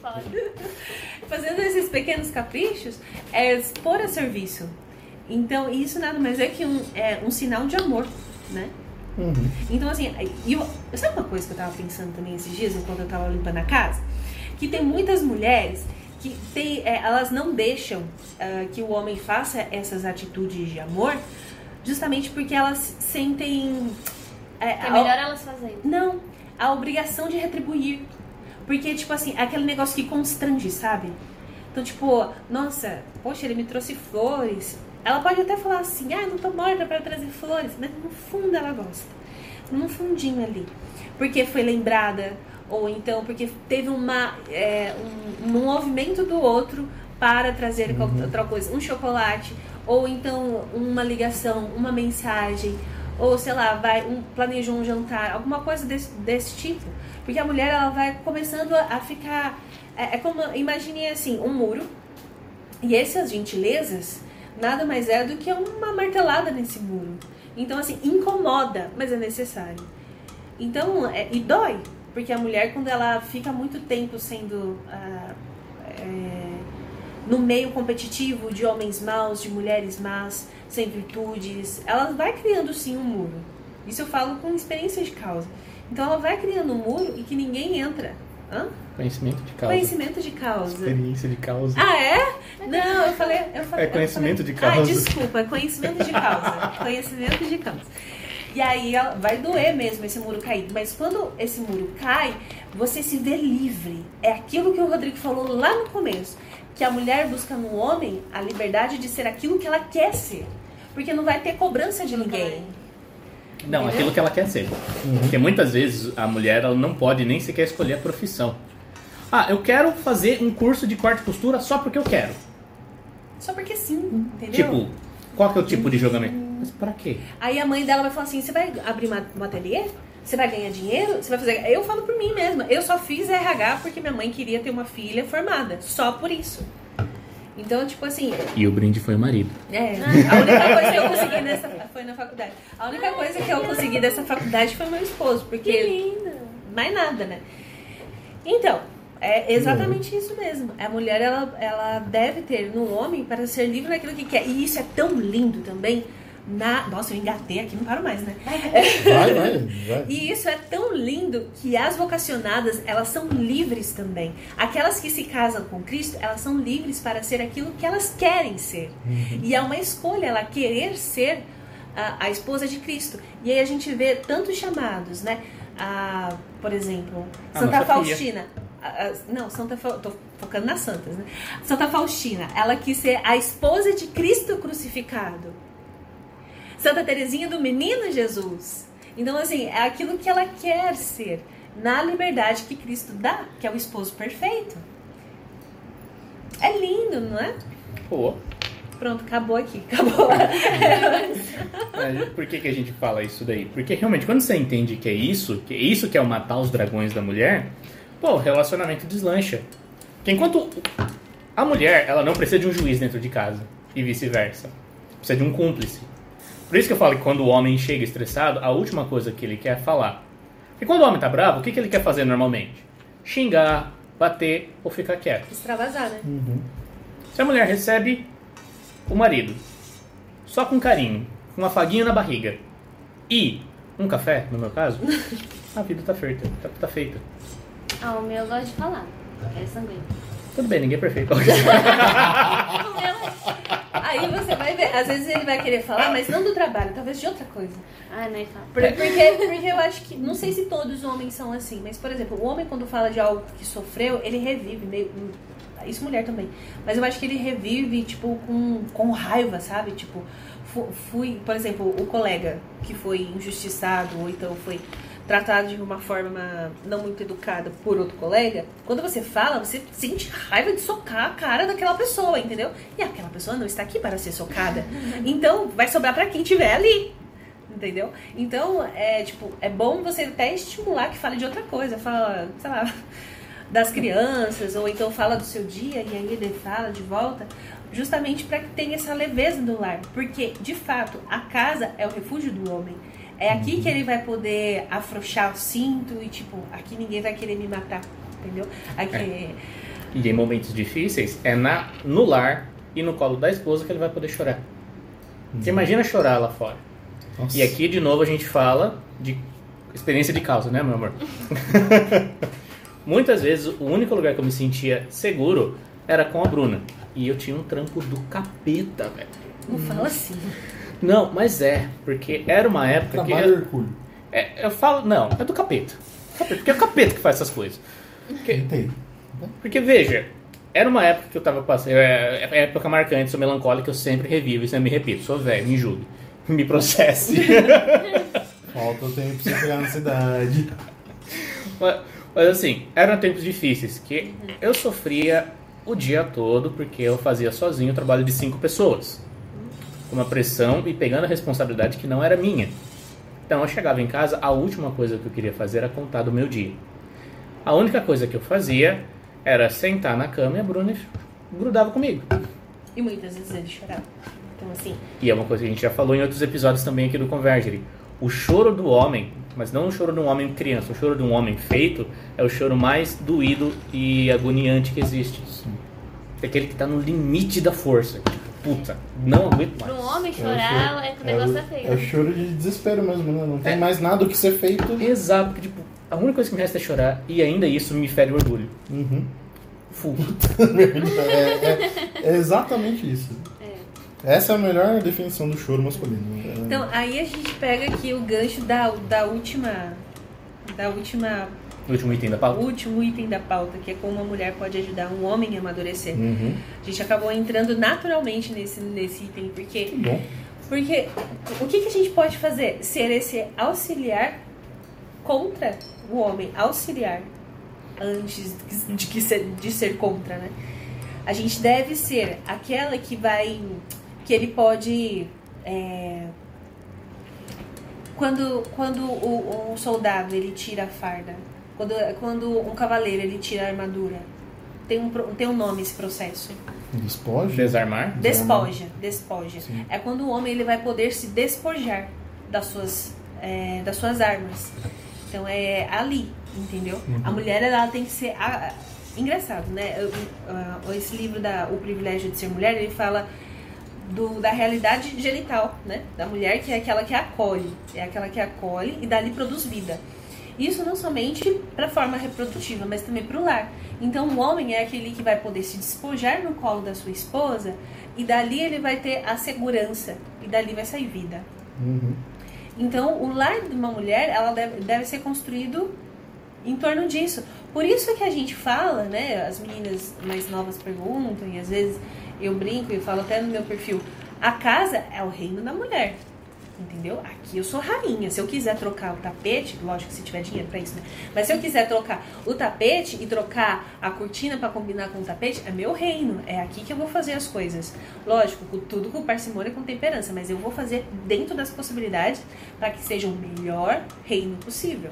fazendo esses pequenos caprichos é expor a serviço. Então, isso nada mais é que um, é um sinal de amor, né? Uhum. Então, assim, eu, sabe uma coisa que eu tava pensando também esses dias, enquanto eu tava limpando a casa? Que tem muitas mulheres que tem, é, elas não deixam ah, que o homem faça essas atitudes de amor, justamente porque elas sentem. É, É melhor elas fazerem. não, a obrigação de retribuir. Porque, tipo assim, é aquele negócio que constrange, sabe? Então, tipo, nossa, poxa, ele me trouxe flores. Ela pode até falar assim, ah, não tô morta pra trazer flores, mas no fundo ela gosta. Num fundinho ali. Porque foi lembrada, ou então porque teve uma, é, um, um movimento do outro para trazer qualquer outra coisa. Um chocolate, ou então uma ligação, uma mensagem, ou sei lá, vai um, planejou um jantar, alguma coisa desse, desse tipo. Porque a mulher ela vai começando a, a ficar. É, é como, imagine assim, um muro, e essas gentilezas nada mais é do que uma martelada nesse muro. Então, assim, incomoda, mas é necessário. Então, é, e dói, porque a mulher, quando ela fica muito tempo sendo ah, é, no meio competitivo de homens maus, de mulheres más, sem virtudes, ela vai criando sim um muro. Isso eu falo com experiência de causa. Então, ela vai criando um muro e que ninguém entra. Hã? Conhecimento de causa. Conhecimento de causa. Experiência de causa. Ah, é? Não, eu falei. Eu falei É conhecimento falei- de causa. Ah, desculpa, é conhecimento de causa. conhecimento de causa. E aí vai doer mesmo esse muro cair. Mas quando esse muro cai, você se vê livre. É aquilo que o Rodrigo falou lá no começo. Que a mulher busca no homem a liberdade de ser aquilo que ela quer ser. Porque não vai ter cobrança de ninguém. Não, aquilo que ela quer ser. Porque muitas vezes a mulher ela não pode nem sequer escolher a profissão. Ah, eu quero fazer um curso de corte e costura só porque eu quero. Só porque sim, entendeu? Tipo, qual que é o tipo de jogamento? Mas pra quê? Aí a mãe dela vai falar assim: você vai abrir uma- um ateliê? Você vai ganhar dinheiro? Você vai fazer. Eu falo por mim mesma. Eu só fiz RH porque minha mãe queria ter uma filha formada. Só por isso. Então, tipo assim, E o brinde foi o marido. é, a única coisa que eu consegui nessa. Foi na faculdade. A única coisa que eu consegui dessa faculdade foi meu esposo, porque. linda. Mais nada, né? Então, é exatamente isso mesmo. A mulher, ela, ela deve ter no homem para ser livre naquilo que quer. E isso é tão lindo também, na. Nossa, eu engatei aqui, não paro mais, né? Vai, vai, vai. E isso é tão lindo que as vocacionadas, elas são livres também. Aquelas que se casam com Cristo, elas são livres para ser aquilo que elas querem ser. E é uma escolha ela querer ser a, a esposa de Cristo. E aí a gente vê tantos chamados, né? A, por exemplo, Santa filha. Faustina. A- não, Santa Fa- tô focando nas santas, né? Santa Faustina, ela quis ser a esposa de Cristo crucificado. Santa Teresinha do Menino Jesus. Então, assim, é aquilo que ela quer ser, na liberdade que Cristo dá, que é o esposo perfeito. É lindo, não é? Pô, Pronto, acabou aqui, acabou. mas por que, que a gente fala isso daí? Porque realmente, quando você entende que é isso, que é isso que é o matar os dragões da mulher, pô, o relacionamento deslancha. Porque enquanto a mulher, ela não precisa de um juiz dentro de casa, e vice-versa. Precisa de um cúmplice. Por isso que eu falo que quando o homem chega estressado, a última coisa que ele quer é falar. E quando o homem tá bravo, o que, que ele quer fazer normalmente? Xingar, bater ou ficar quieto. Extravasar, né? Se a mulher recebe o marido só com carinho, com um afaguinho na barriga e um café, no meu caso, a vida tá feita. Tá, tá feita. Ah, o meu eu gosto de falar. É sanguíneo. Tudo bem, ninguém é perfeito. Aí você vai ver, às vezes ele vai querer falar, mas não do trabalho, talvez de outra coisa. Ah, fala. Por- Porque, porque eu acho que, não sei se todos os homens são assim, mas por exemplo, o homem quando fala de algo que sofreu, ele revive meio. Isso mulher também. Mas eu acho que ele revive, tipo, com, com raiva, sabe? Tipo, fu- fui, por exemplo, o colega que foi injustiçado ou então foi tratado de uma forma não muito educada por outro colega, quando você fala, você sente raiva de socar a cara daquela pessoa, entendeu? E aquela pessoa não está aqui para ser socada. Então, vai sobrar para quem estiver ali. Entendeu? Então, é tipo, é bom você até estimular que fale de outra coisa. Fala, sei lá, das crianças, ou então fala do seu dia, e aí ele fala de volta, justamente para que tenha essa leveza do lar. Porque, de fato, a casa é o refúgio do homem. É aqui que ele vai poder afrouxar o cinto e, tipo, aqui ninguém vai querer me matar. Entendeu? Aqui. E em momentos difíceis, é na, no lar e no colo da esposa que ele vai poder chorar. Você imagina chorar lá fora. Nossa. E aqui, de novo, a gente fala de experiência de causa, né, meu amor? Muitas vezes, o único lugar que eu me sentia seguro era com a Bruna. E eu tinha um trampo do capeta, velho. Não fala assim. Não, mas é, porque era uma época que. Trabalho Hercúleo. É, eu falo, não, é do capeta. Capeta, Porque é o capeta que faz essas coisas. Porque, porque veja, era uma época que eu tava passando. É, é época marcante, sou melancólica, eu sempre revivo e sempre me repito. Sou velho, me julgue. Me processe. Falta tempo pra você chegar na cidade. mas, mas assim, eram tempos difíceis que eu sofria o dia todo porque eu fazia sozinho o trabalho de cinco pessoas. Uma pressão e pegando a responsabilidade que não era minha. Então eu chegava em casa, a última coisa que eu queria fazer era contar do meu dia. A única coisa que eu fazia era sentar na cama e a Bruna grudava comigo. E muitas vezes ele chorava. Então, assim, E é uma coisa que a gente já falou em outros episódios também aqui do Convergery. O choro do homem, mas não o choro de um homem criança, o choro de um homem feito é o choro mais doído e agoniante que existe. É aquele que tá no limite da força. Puta, não aguento Para mais. um homem chorar, é que o negócio é feio. é o choro de desespero mesmo, né? Não tem É. mais nada o que ser feito. Exato, porque tipo, a única coisa que me resta é chorar e ainda isso me fere o orgulho. Uhum. Full. é, é- é exatamente isso. Essa é a melhor definição do choro masculino. É- Então, aí a gente pega aqui o gancho da, da última. Da última. O último item da pauta. Último item da pauta, que é como uma mulher pode ajudar um homem a amadurecer. Uhum. A gente acabou entrando naturalmente nesse, nesse item, porque. Que bom. Porque o que, que a gente pode fazer? Ser esse auxiliar contra o homem. Auxiliar. Antes de, que ser, de ser contra, né? A gente deve ser aquela que vai. que ele pode. é, quando quando o, um soldado ele tira a farda, quando, quando um cavaleiro ele tira a armadura, tem um, tem um nome esse processo. Despojo? Desarmar. Despoja, despoja. Sim. É quando o homem ele vai poder se despojar das suas, é, das suas armas. Então é ali, entendeu? A mulher ela tem que ser. a- engraçado, né? Ah, Esse livro da O Privilégio de Ser Mulher, ele fala do, da realidade genital, né? Da mulher que é aquela que acolhe, é aquela que acolhe e dali produz vida. Isso não somente para a forma reprodutiva, mas também para o lar. Então, o homem é aquele que vai poder se despojar no colo da sua esposa e dali ele vai ter a segurança e dali vai sair vida. Uhum. Então, o lar de uma mulher, ela deve, deve ser construído em torno disso. Por isso que a gente fala, né? As meninas mais novas perguntam e às vezes eu brinco e falo até no meu perfil, a casa é o reino da mulher. Entendeu? Aqui eu sou rainha. Se eu quiser trocar o tapete, lógico que se tiver dinheiro pra isso, né? Mas se eu quiser trocar o tapete e trocar a cortina para combinar com o tapete, é meu reino. É aqui que eu vou fazer as coisas. Lógico, com tudo com parcimônia e com temperança, mas eu vou fazer dentro das possibilidades para que seja o melhor reino possível.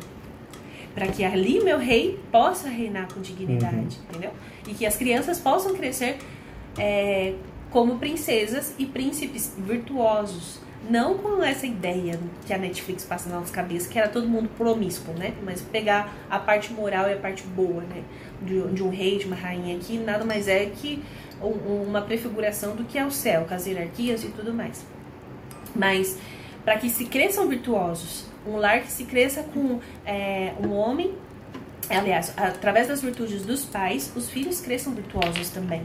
Para que ali meu rei possa reinar com dignidade, Uhum. entendeu? E que as crianças possam crescer é, como princesas e príncipes virtuosos. Não com essa ideia que a Netflix passa na nossa cabeça, que era todo mundo promíscuo, né? Mas pegar a parte moral e a parte boa, né? De, de um rei, de uma rainha aqui, nada mais é que um- uma prefiguração do que é o céu, com as hierarquias e tudo mais. Mas para que se cresçam virtuosos, um lar que se cresça com é, um homem, aliás, através das virtudes dos pais, os filhos cresçam virtuosos também.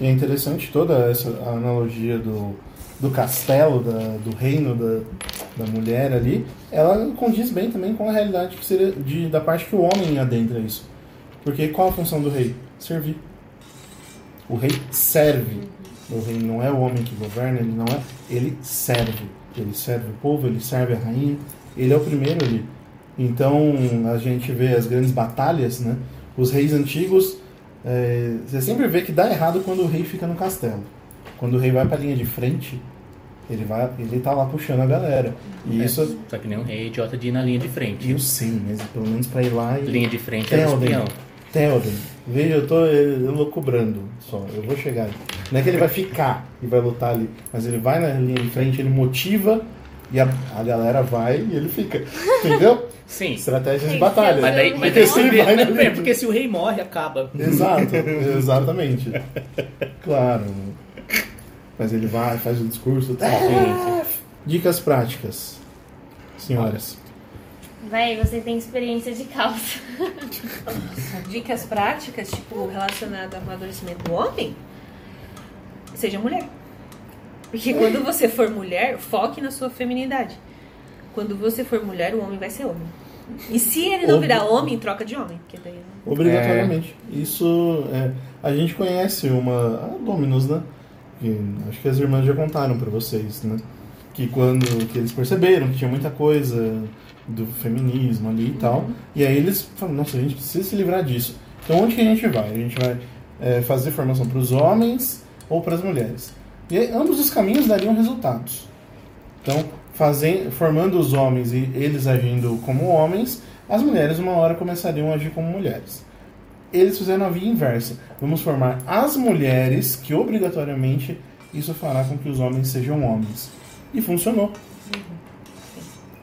E é interessante toda essa analogia do, do castelo, da- do reino da, da mulher ali, ela condiz bem também com a realidade que seria de, da parte que o homem adentra isso. Porque qual a função do rei? Servir. O rei serve. O rei não é o homem que governa, ele não é. Ele serve. Ele serve o povo, ele serve a rainha. Ele é o primeiro ali. Então a gente vê as grandes batalhas, né? Os reis antigos, é, você sempre vê que dá errado quando o rei fica no castelo. Quando o rei vai pra linha de frente, ele vai, ele tá lá puxando a galera. E É, isso Só que nem um rei idiota de ir na linha de frente. eu sei, mas pelo menos pra ir lá e Linha de frente é o espião. Theoden, veja, eu tô elocubrando só, eu vou chegar. Não é que ele vai ficar e vai lutar ali, mas ele vai na linha de frente, ele motiva e a, a galera vai e ele fica. Entendeu? Sim. Estratégias de batalha. Mas daí, mas Porque daí se se ele vê- vai na é, linha- porque se o rei morre, acaba. Exato, exatamente. Claro. Mas ele vai, faz o discurso. É. Dicas práticas, senhoras. Vai, você tem experiência de calça. Dicas práticas, tipo, relacionadas ao amadurecimento do homem, seja mulher. Porque quando você for mulher, foque na sua feminidade. Quando você for mulher, o homem vai ser homem. E se ele não Ob- virar homem, troca de homem. Porque daí... Obrigatoriamente. Isso é, a gente conhece uma a Dominus, né? Que acho que as irmãs já contaram pra vocês, né? Que quando que eles perceberam que tinha muita coisa do feminismo ali e tal, e aí eles falaram, nossa, a gente precisa se livrar disso. Então onde que a gente vai? A gente vai é, fazer formação para os homens ou para as mulheres. E aí, ambos os caminhos dariam resultados. Então, fazem, formando os homens e eles agindo como homens, as mulheres uma hora começariam a agir como mulheres. Eles fizeram a via inversa. Vamos formar as mulheres que obrigatoriamente isso fará com que os homens sejam homens. E funcionou.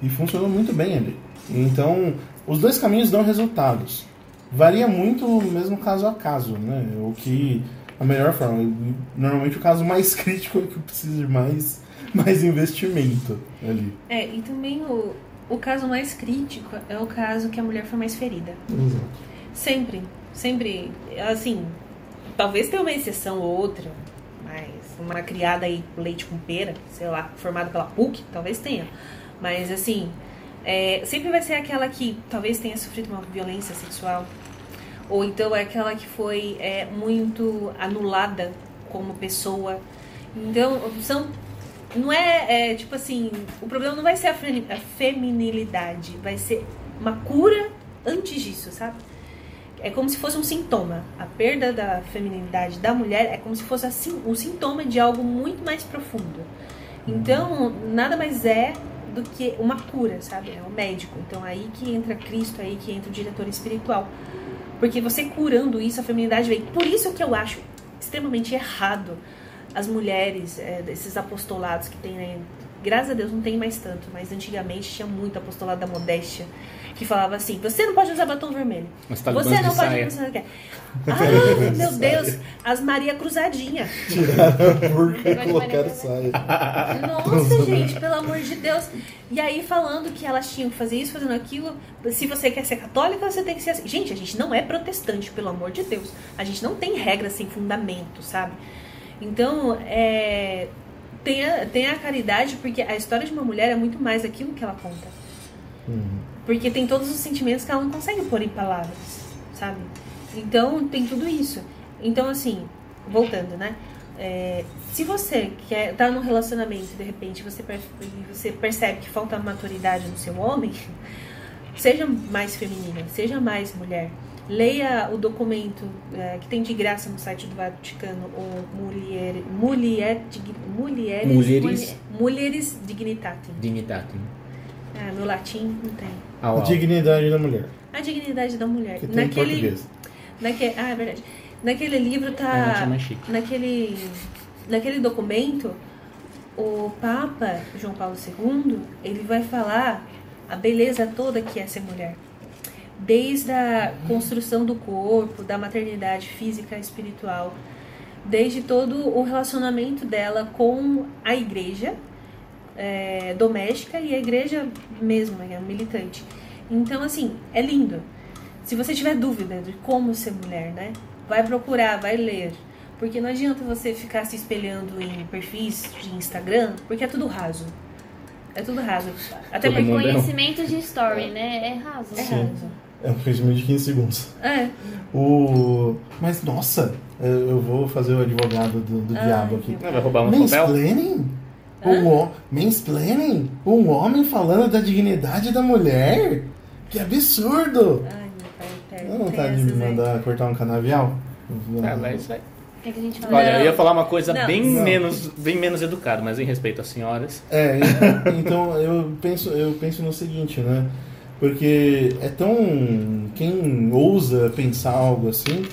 E funcionou muito bem ali. Então, os dois caminhos dão resultados. Varia muito mesmo caso a caso, né? O que a melhor forma. Normalmente o caso mais crítico é que precisa de mais, mais investimento ali. É, e também o, o caso mais crítico é o caso que a mulher foi mais ferida. Sempre, sempre, assim, talvez tenha uma exceção ou outra, mas uma criada aí leite com pera, sei lá, formada pela PUC, talvez tenha. Mas assim, é, sempre vai ser aquela que talvez tenha sofrido uma violência sexual, ou então é aquela que foi é, muito anulada como pessoa. Então, são. Não é, é, tipo assim, o problema não vai ser a feminilidade, vai ser uma cura antes disso, sabe? É como se fosse um sintoma. A perda da feminilidade da mulher é como se fosse assim, um sintoma de algo muito mais profundo. Então, nada mais é do que uma cura, sabe? É o médico. Então, aí que entra Cristo, aí que entra o diretor espiritual. Porque você curando isso, a feminilidade vem. Por isso que eu acho extremamente errado as mulheres, é, desses apostolados que tem aí graças a Deus não tem mais tanto, mas antigamente tinha muito apostolado da modéstia que falava assim: você não pode usar batom vermelho. Você não de pode saia. usar. Ah, meu Deus, as Maria Cruzadinha. Tiraram a burca e Vai colocaram saia. Nossa, gente, pelo amor de Deus. E aí falando que elas tinham que fazer isso, fazendo aquilo. Se você quer ser católica, você tem que ser assim. Gente, a gente não é protestante, pelo amor de Deus. A gente não tem regras sem fundamento, sabe? Então, é, tenha, tenha a caridade, porque a história de uma mulher é muito mais aquilo que ela conta. Uhum. Porque tem todos os sentimentos que ela não consegue pôr em palavras, sabe? Então, tem tudo isso. Então, assim, voltando, né? É, se você quer tá num relacionamento e de repente você, você percebe que falta maturidade no seu homem, seja mais feminina, seja mais mulher. Leia o documento é, que tem de graça no site do Vaticano, o Mulher, Mulher, Dig- Mulheres, Mulheres. Mulheres Dignitatem. Dignitatem. Ah, meu latim não tem. Au, A dignidade da mulher. A dignidade da mulher. Que tem em Naquele, naquele, ah, é verdade. Naquele livro É, tá. mais chique. naquele, naquele documento, o Papa João Paulo II ele vai falar a beleza toda que é ser mulher. Desde a construção do corpo, da maternidade física e espiritual, desde todo o relacionamento dela com a igreja é, doméstica e a igreja mesmo, é militante. Então, assim, é lindo. Se você tiver dúvida de como ser mulher, né? Vai procurar, vai ler. Porque não adianta você ficar se espelhando em perfis de Instagram, porque é tudo raso. É tudo raso. Até Todo porque é um- Conhecimento de story, né? É raso. é Sim. raso. É um conhecimento de 15 segundos. É. O... Mas, nossa, eu eu vou fazer o advogado do, do Ai, diabo aqui. meu Vai roubar um papel? Mansplaining? Um ho... Mansplaining? Um homem falando da dignidade da mulher? Que absurdo! Ai, meu pai eterno. Não vontade de me aí. mandar cortar um canavial? Ah, mas é- O que, que a gente fala? Olha, Não. eu ia falar uma coisa Não. bem Não. menos, bem menos educada, mas em respeito às senhoras. É, então eu penso, eu penso no seguinte, né? Porque é tão. Quem ousa pensar algo assim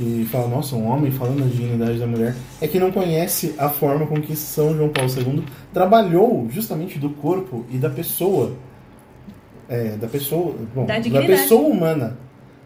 e fala, nossa, um homem falando da dignidade da mulher, é que não conhece a forma com que São João Paulo II trabalhou justamente do corpo e da pessoa. É, da pessoa. Bom, Da da, pessoa humana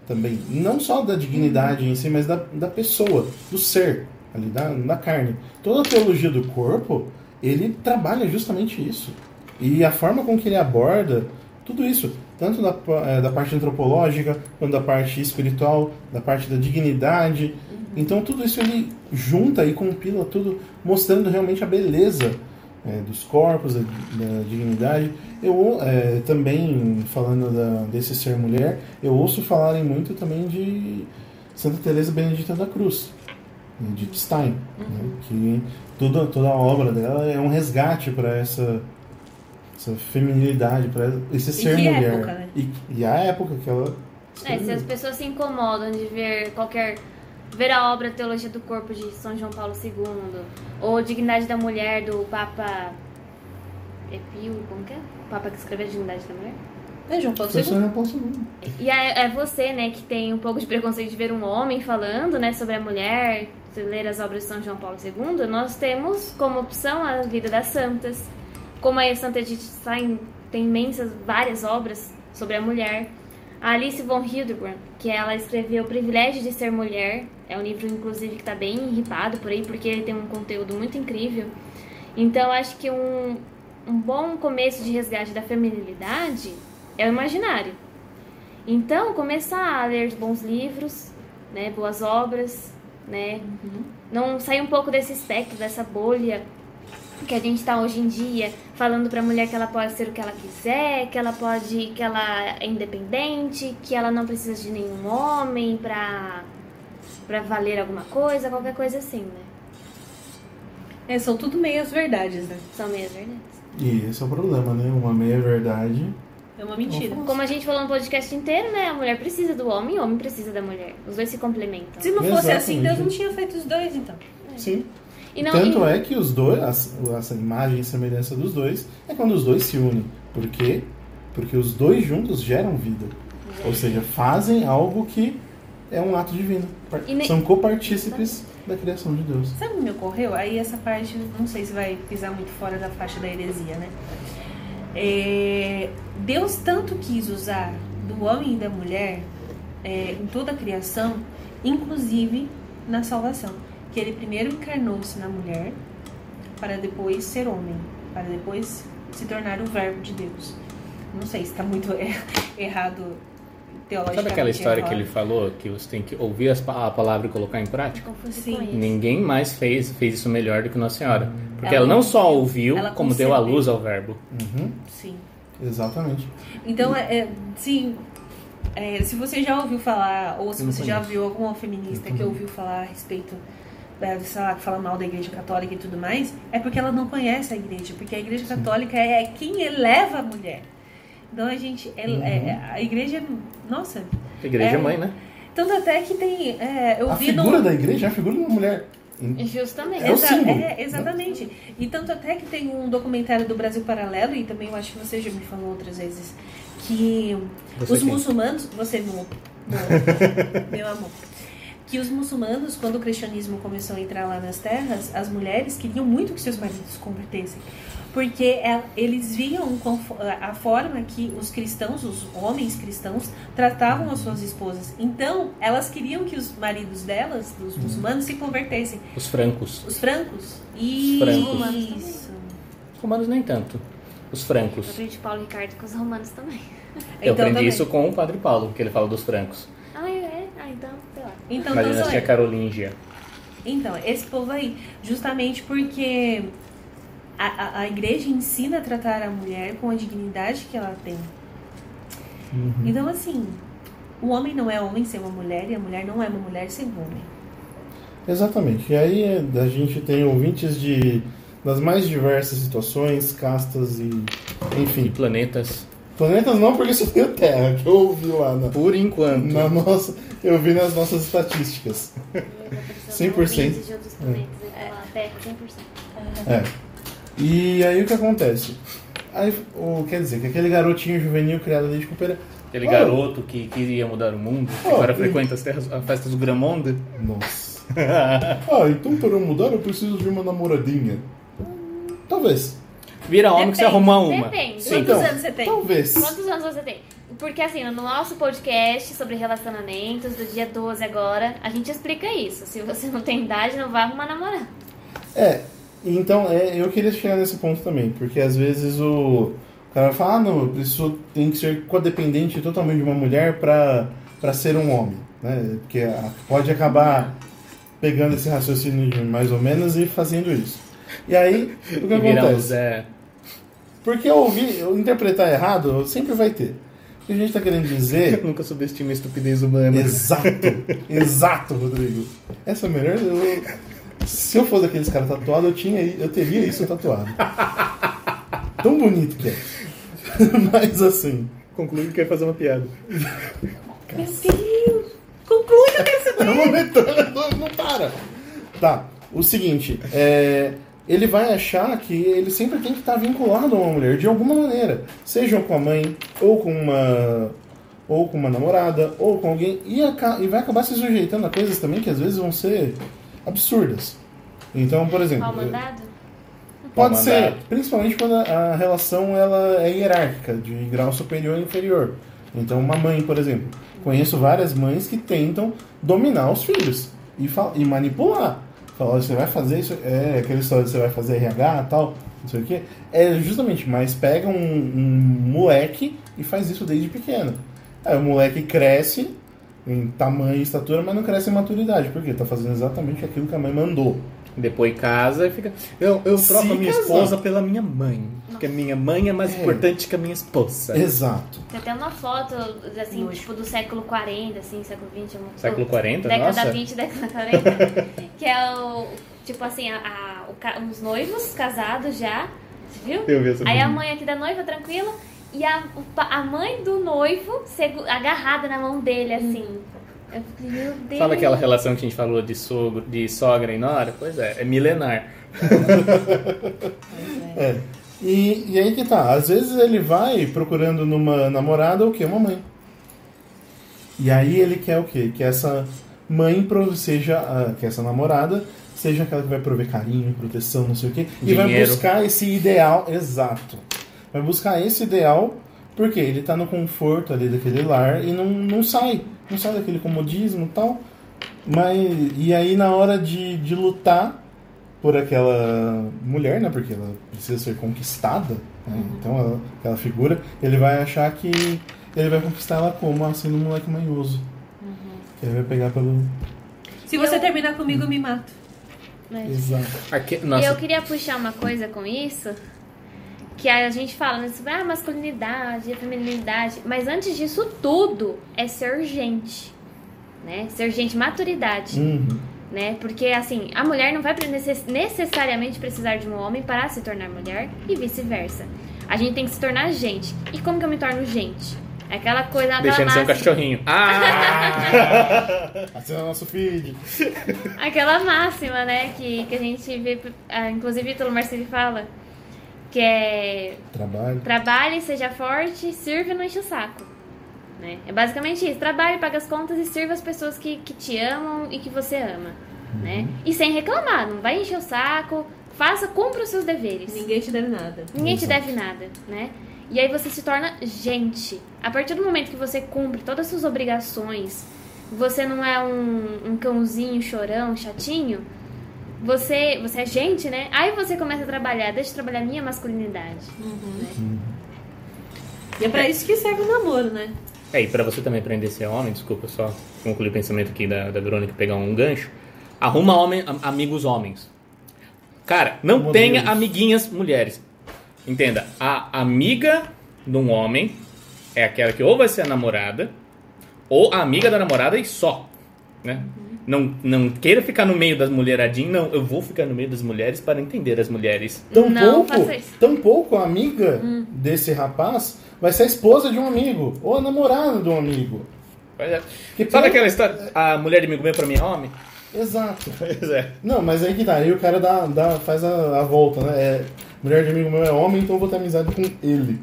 também. Não só da dignidade em si, mas da, da pessoa, do ser, ali, da, da carne. Toda a teologia do corpo, ele trabalha justamente isso. E a forma com que ele aborda tudo isso, tanto da, eh, da parte antropológica, quanto da parte espiritual, da parte da dignidade. Então tudo isso ele junta e compila tudo, mostrando realmente a beleza eh, dos corpos, da, da dignidade. Eu eh, também, falando da- desse ser mulher, eu ouço falarem muito também de Santa Teresa Benedita da Cruz, de Stein, né, que toda, toda a obra dela é um resgate para essa, essa feminilidade, para esse ser que mulher. época, né? e, e a época que ela. É, se as pessoas se incomodam de ver qualquer. ver a obra Teologia do Corpo de São João Paulo II, ou Dignidade da Mulher do Papa. Epio, como que é? O Papa que escreveu a Dignidade da Mulher? É, João Paulo II. não posso não. E é, é você, né, que tem um pouco de preconceito de ver um homem falando, né, sobre a mulher, ler as obras de São João Paulo II, nós temos como opção a vida das santas. Como a Santa Edith Stein tem imensas, várias obras sobre a mulher. A Alice von Hildebrand, que ela escreveu O Privilégio de Ser Mulher, é um livro, inclusive, que está bem ripado por aí, porque ele tem um conteúdo muito incrível. Então, acho que um, um bom começo de resgate da feminilidade é o imaginário. Então, começar a ler bons livros, né, boas obras, né, não sair um pouco desse espectro, dessa bolha que a gente está hoje em dia, falando para a mulher que ela pode ser o que ela quiser, que ela pode, que ela é independente, que ela não precisa de nenhum homem para para valer alguma coisa, qualquer coisa assim, né? É, são tudo meias verdades, né? São meias verdades. E esse é o problema, né? Uma meia-verdade. É uma mentira. Como a gente falou no podcast inteiro, né? A mulher precisa do homem e o homem precisa da mulher. Os dois se complementam. Se não fosse assim, Exatamente. Deus não tinha feito os dois, então. Sim. E não, Tanto e- é que os dois, essa imagem e semelhança dos dois, é quando os dois se unem. Por quê? Porque os dois juntos geram vida. Ou seja, fazem algo que é um ato divino. E ne- São copartícipes da criação de Deus. Sabe o que me ocorreu? Aí essa parte, não sei se vai pisar muito fora da faixa da heresia, né? É, Deus tanto quis usar do homem e da mulher é, em toda a criação, inclusive na salvação. Que ele primeiro encarnou-se na mulher para depois ser homem, para depois se tornar o verbo de Deus. Não sei se está muito errado teologicamente. Sabe aquela história que ele falou que você tem que ouvir a palavra e colocar em prática? Sim. Ninguém mais fez, fez isso melhor do que Nossa Senhora. Porque Ela ela, não só ouviu, ela como deu a luz ao verbo. Uhum, Sim. exatamente. Então, é, é, se, é, se você já ouviu falar, ou se você já viu alguma feminista que ouviu falar a respeito, sei lá, que fala mal da igreja católica e tudo mais, é porque ela não conhece a igreja, porque a igreja católica é quem eleva a mulher. Então a gente, é- é- a igreja, nossa, A igreja É. é mãe, né? tanto até que tem, é, eu A vi figura no... da igreja é a figura de uma mulher. Justamente. É o Exa- símbolo, é, exatamente. E tanto até que tem um documentário do Brasil Paralelo, e também eu acho que você já me falou outras vezes, que Você os quem? muçulmanos. Você, meu, meu, meu amor. Que os muçulmanos, quando o cristianismo começou a entrar lá nas terras, as mulheres queriam muito que seus maridos se convertessem. Porque é- eles viam a forma que os cristãos, os homens cristãos, tratavam as suas esposas. Então, elas queriam que os maridos delas, dos muçulmanos, se convertessem. Os francos. Os francos? Isso. francos. Isso. Os romanos nem tanto. Os francos. Eu aprendi Paulo Ricardo com os romanos também. Eu aprendi também. isso com o Padre Paulo, que ele fala dos francos. É? Então, sei lá. Então, Na então, dinastia eu. carolíngia. então, esse povo aí, justamente porque a, a, a igreja ensina a tratar a mulher com a dignidade que ela tem. Uhum. Então, assim, o homem não é homem sem uma mulher e a mulher não é uma mulher sem um homem. Exatamente. E aí é, a gente tem ouvintes de das mais diversas situações, castas e. E Enfim. planetas. Planetas não, porque só tem a Terra, que eu ouvi lá na, Por enquanto. na nossa. Eu vi nas nossas estatísticas. 100%. Ouvintes de outros planetas, é. a Terra, 100%. É. E aí o que acontece? Aí, o, quer dizer, que aquele garotinho juvenil criado desde Cooper. Aquele Oh. garoto que queria mudar o mundo, que Oh, agora e- frequenta as, terras, as festas do Gramonde. Nossa. ah, então para eu mudar eu preciso de uma namoradinha. Talvez. Vira homem que se Depende, arruma uma. depende. Sim. Quantos Então, anos você tem? Talvez. Quantos anos você tem? Porque assim, no nosso podcast sobre relacionamentos, do dia 12 agora, a gente explica isso. Se você não tem idade, não vai arrumar namorado. É, então é, eu queria chegar nesse ponto também, porque às vezes o, o cara fala, ah não, eu preciso, tem que ser codependente totalmente de uma mulher pra, pra ser um homem, né? Porque a- pode acabar pegando esse raciocínio de mais ou menos e fazendo isso. E aí, o que E virar acontece? Zé. Porque eu ouvi, eu interpretar errado, sempre vai ter. O que a gente tá querendo dizer Nunca subestime a estupidez humana. Exato, exato, Rodrigo. Essa é a melhor. eu- se eu fosse aqueles caras tatuados, eu, tinha, eu teria isso tatuado. Tão bonito que é. Mas assim. Conclui que quer fazer uma piada. Meu Deus! Conclui que eu quero saber. Não, não, não para. Tá, o seguinte, é, ele vai achar que ele sempre tem que estar vinculado a uma mulher de alguma maneira, seja com a mãe, ou com uma ou com uma namorada, ou com alguém, e, aca- e vai acabar se sujeitando a coisas também que às vezes vão ser absurdas. Então, por exemplo, Pau mandado? pode ser, mandado. principalmente quando a, relação ela é hierárquica, de grau superior e inferior. Então, uma mãe, por exemplo, conheço várias mães que tentam dominar os filhos e, e manipular. Fala, "Olha, você vai fazer isso, é aquela história você vai fazer RH e tal, não sei o quê. É justamente, mas pega um, um moleque e faz isso desde pequeno. Aí o moleque cresce em tamanho e estatura, mas não cresce em maturidade, porque tá fazendo exatamente aquilo que a mãe mandou. Depois casa e fica. Eu, eu troco Se a minha casar. esposa pela minha mãe. Porque a minha mãe é mais É. importante que a minha esposa. Exato. Tem até uma foto, assim, Nojo. tipo, do século 40, assim, século 20. é uma- Século 40? Década Nossa. 20, década 40. que é o, tipo assim, a, a- o ca- os noivos casados já, você viu? Eu vi essa Aí a menina. mãe aqui da noiva, tranquila, e a, o pa- a mãe do noivo segu- agarrada na mão dele, assim. Eu falei, meu Deus. Sabe aquela relação que a gente falou de, sogro, de sogra e nora? Pois é, é milenar. É. E, e aí que tá, às vezes ele vai procurando numa namorada o quê? Uma mãe. E aí ele quer o quê? Que essa mãe prove- seja a, que essa namorada seja aquela que vai prover carinho, proteção, não sei o quê, e vai buscar esse ideal, exato. Vai buscar esse ideal porque ele tá no conforto ali daquele lar e não, não sai, não sai daquele comodismo e tal. Mas e aí na hora de, de lutar por aquela mulher, né? Porque ela precisa ser conquistada, né? então ela- aquela figura, ele vai achar que ele vai conquistar ela como sendo um moleque manhoso. Que ele vai pegar pelo. Se você terminar comigo, eu me mato. Né? Exato. Aqui, E eu queria puxar uma coisa com isso, que a gente fala né, sobre a masculinidade, a feminilidade, mas antes disso tudo é ser gente, né? Ser gente, maturidade, Uhum. né? Porque assim, a mulher não vai necessariamente precisar de um homem para se tornar mulher e vice-versa. A gente tem que se tornar gente. E como que eu me torno gente? Aquela coisa, deixando de ser um cachorrinho. Ah! Assina nosso feed. Aquela máxima, né, que, que a gente vê, ah, inclusive pelo Marcelo fala, que é Trabalho. trabalhe, seja forte, sirva e não enche o saco. Né? É basicamente isso, trabalhe, paga as contas e sirva as pessoas que, que te amam e que você ama. Né? E sem reclamar, não vai encher o saco, faça, cumpra os seus deveres. Ninguém te deve nada. Ninguém te Exato. deve nada, né? E aí você se torna gente. A partir do momento que você cumpre todas as suas obrigações, você não é um, um cãozinho chorão, chatinho, você, você é gente, né? Aí você começa a trabalhar, deixa eu trabalhar minha masculinidade. E é pra isso que serve o namoro, né? É, e pra você também aprender a ser homem, desculpa só concluir o pensamento aqui da, da Verônica pegar um gancho. Arruma homem, am- amigos homens. Cara, não Modelos. tenha amiguinhas mulheres. Entenda, a amiga de um homem é aquela que ou vai ser a namorada, ou a amiga da namorada e só. Né? Não, não queira ficar no meio das mulheradinhas, não. Eu vou ficar no meio das mulheres para entender as mulheres. Tampouco, tampouco a amiga desse rapaz vai ser a esposa de um amigo, ou a namorada de um amigo. Pois é. Que Sabe aquela história? A mulher de amigo meu pra mim é homem? Exato. Pois é. Não, mas aí que tá, aí o cara dá, dá, faz a, a volta, né? É, mulher de amigo meu é homem, então eu vou ter amizade com ele.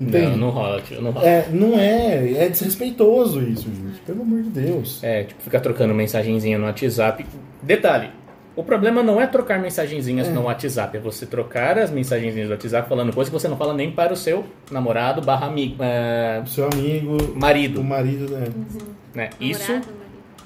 Entende? Não, não rola, tio, não rola. É, não é, é desrespeitoso isso, gente. Pelo amor de Deus. É, tipo, ficar trocando mensagenzinha no WhatsApp. Detalhe, o problema não é trocar mensagenzinhas no WhatsApp, é você trocar as mensagenzinhas do WhatsApp falando coisas que você não fala nem para o seu namorado barra amigo, é, O seu amigo, marido, o marido, né? né? Isso Namorado,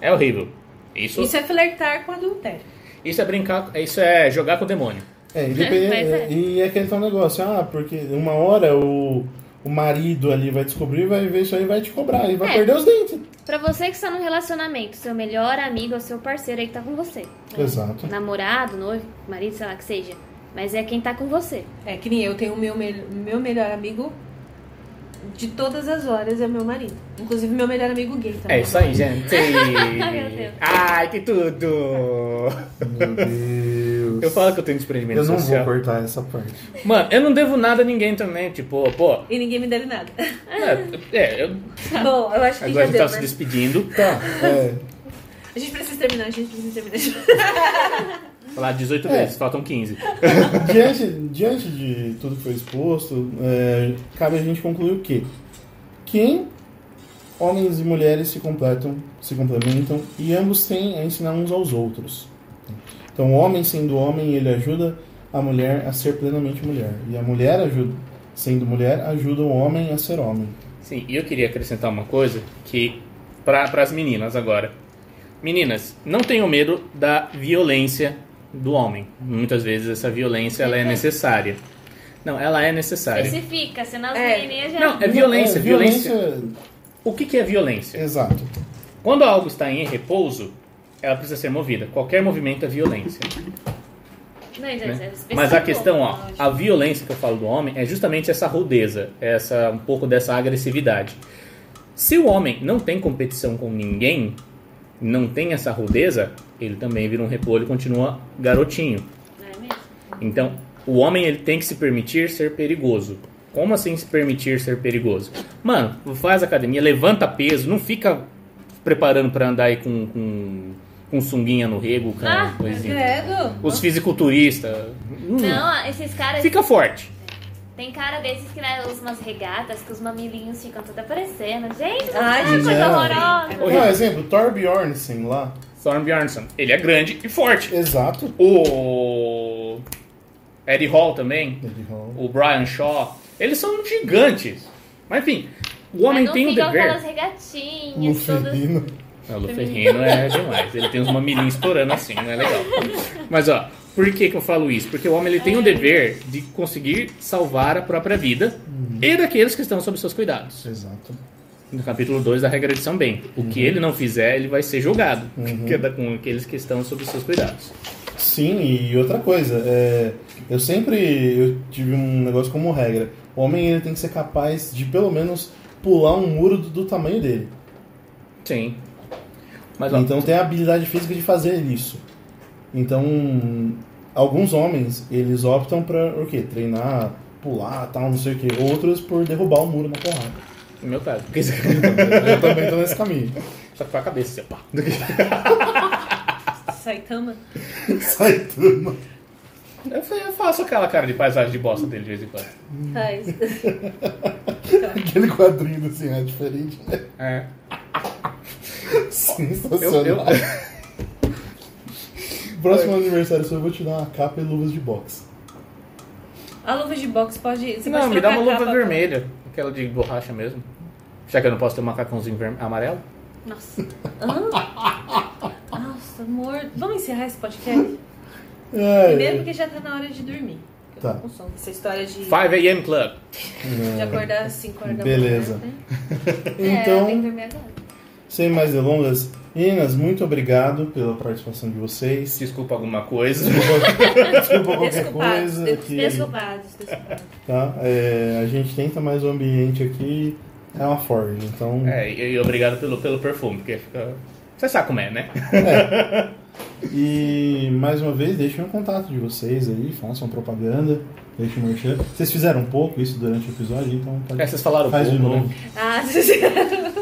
é horrível. Isso, Isso é flertar com adultério. isso é brincar, isso é jogar com o demônio. É, e, depende- Mas é. e é aquele tal negócio, ah, porque uma hora o, o marido ali vai descobrir, vai ver isso aí e vai te cobrar, e vai É. perder os dentes. Pra você que está no relacionamento, seu melhor amigo é o seu parceiro aí que tá com você. Exato. Namorado, noivo, marido, sei lá que seja. Mas é quem tá com você. É que nem eu tenho o meu, mel- meu melhor amigo de todas as horas é meu marido. Inclusive meu melhor amigo gay também. É isso aí, gente. Meu Deus. Ai, que tudo! Meu Deus. Eu falo que eu tenho desprendimento Eu não social. vou cortar essa parte. Mano, eu não devo nada a ninguém também, tipo, pô. E ninguém me deve nada. É, é, eu, Bom, eu acho que agora a já gente deu, tá se né? despedindo. Tá, é. A gente precisa terminar, a gente precisa terminar. Falar 18 É. vezes, faltam 15. diante, diante de tudo que foi exposto, é, cabe a gente concluir o quê? Que homens e mulheres se completam, se complementam e ambos têm a ensinar uns aos outros. Então, o homem sendo homem, ele ajuda a mulher a ser plenamente mulher. E a mulher ajuda, sendo mulher, ajuda o homem a ser homem. Sim, e eu queria acrescentar uma coisa que para as meninas agora. Meninas, não tenham medo da violência do homem. Muitas vezes essa violência ela é necessária. Não, ela é necessária. Especifica, senão as É. menininhas já. Não, é violência, É, violência. O que, que é violência? Exato. Quando algo está em repouso, ela precisa ser movida. Qualquer movimento é violência. Não, né? especificou, Mas a questão, ó, a violência que eu falo do homem é justamente essa rudeza, essa um pouco dessa agressividade. Se o homem não tem competição com ninguém, não tem essa rudeza, ele também vira um repolho e continua garotinho. Não é mesmo? Então, o homem ele tem que se permitir ser perigoso. Como assim se permitir ser perigoso? Mano, faz academia, levanta peso, não fica preparando pra andar aí com, com, com sunguinha no rego, com Ah, coisinha. Credo. Os fisiculturistas. hum, Não, esses caras. Fica forte. Tem cara desses que né, usa umas regatas que os mamilinhos ficam tudo aparecendo. Gente, Ai, que gente, coisa horrorosa. É Não, exemplo, Thor Bjornsen lá. Thorn Bjornsson. Ele é grande e forte. Exato. O Eddie Hall também. Eddie Hall. O Brian Shaw. Eles são gigantes. Mas enfim, o homem Mas não tem um ficam dever. aquelas regatinhas todas. Luferino. Não, o Luferrino é demais. Ele tem uns mamilinhos estourando assim, não é legal. Mas ó, por que, que eu falo isso? Porque o homem ele tem o dever de conseguir salvar a própria vida e daqueles que estão sob seus cuidados. Exato. No capítulo 2 da regra de São Bento. O que ele não fizer, ele vai ser julgado. Que é com aqueles que estão sob seus cuidados. Sim, e outra coisa, é, eu sempre eu tive um negócio como regra. O homem ele tem que ser capaz de pelo menos pular um muro do, do tamanho dele. Sim. Mas ó, Então tem a habilidade física de fazer isso. Então, alguns homens, eles optam pra o quê? Treinar, pular, tal, não sei o quê. Outros por derrubar o muro na porrada. No meu caso. Porque Eu também tô nesse caminho. Só que com a cabeça, assim, pá. Saitama. Sai turma. Eu eu faço aquela cara de paisagem de bosta dele de vez em quando. Faz. Aquele quadrinho assim, é diferente, né? É. Eu, Sensacional. eu, Próximo aniversário seu, eu vou te dar uma capa e luvas de boxe. A luva de boxe pode. Você não, pode me dá uma luva vermelha. Aquela de borracha mesmo. Já que eu não posso ter um macacãozinho amarelo? Nossa. Hã? Nossa, amor. Vamos encerrar esse podcast? É, Primeiro porque já tá na hora de dormir. Eu tô Tá. com sono. Essa história de, 5 a.m. Club. de acordar às 5 horas da Beleza. manhã. né? É, eu tenho que Então, dormir agora. sem mais delongas, meninas, muito obrigado pela participação de vocês. Desculpa alguma coisa. Desculpa qualquer Desculpados, coisa. Que, desculpados, desculpados. tá? É, a gente tenta, mas o ambiente aqui é uma forja. Então, É, e, obrigado pelo, pelo perfume, porque fica. Você sabe como é, né? E mais uma vez, deixem o contato de vocês aí, façam propaganda, deixem o merchan. Vocês fizeram um pouco isso durante o episódio, então pode É, vocês falaram faz de pouco, novo. né?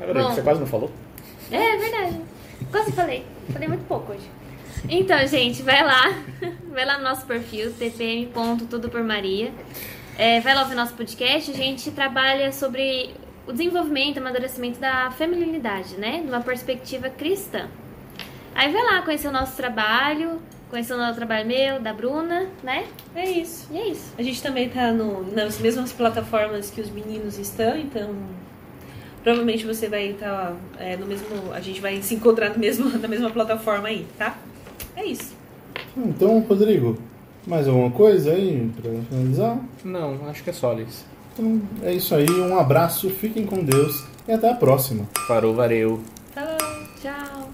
Ah, Bom. Você quase não falou? É verdade. Quase falei. Falei muito pouco hoje. Então, gente, vai lá. Vai lá no nosso perfil, tpm.tudopormaria. É, vai lá ouvir nosso podcast. A gente trabalha sobre o desenvolvimento, amadurecimento da feminilidade, né? Numa perspectiva cristã. Aí vai lá conhecer o nosso trabalho, conhecer o nosso trabalho meu, da Bruna, né? é isso. E é isso. A gente também tá no, nas mesmas plataformas que os meninos estão, então provavelmente você vai estar é, no mesmo. A gente vai se encontrar no mesmo, na mesma plataforma aí, tá? É isso. Então, Rodrigo, mais alguma coisa aí pra finalizar? Não, acho que é só isso. Então, é isso aí, um abraço, fiquem com Deus e até a próxima. Parou, valeu. Falou! Tchau.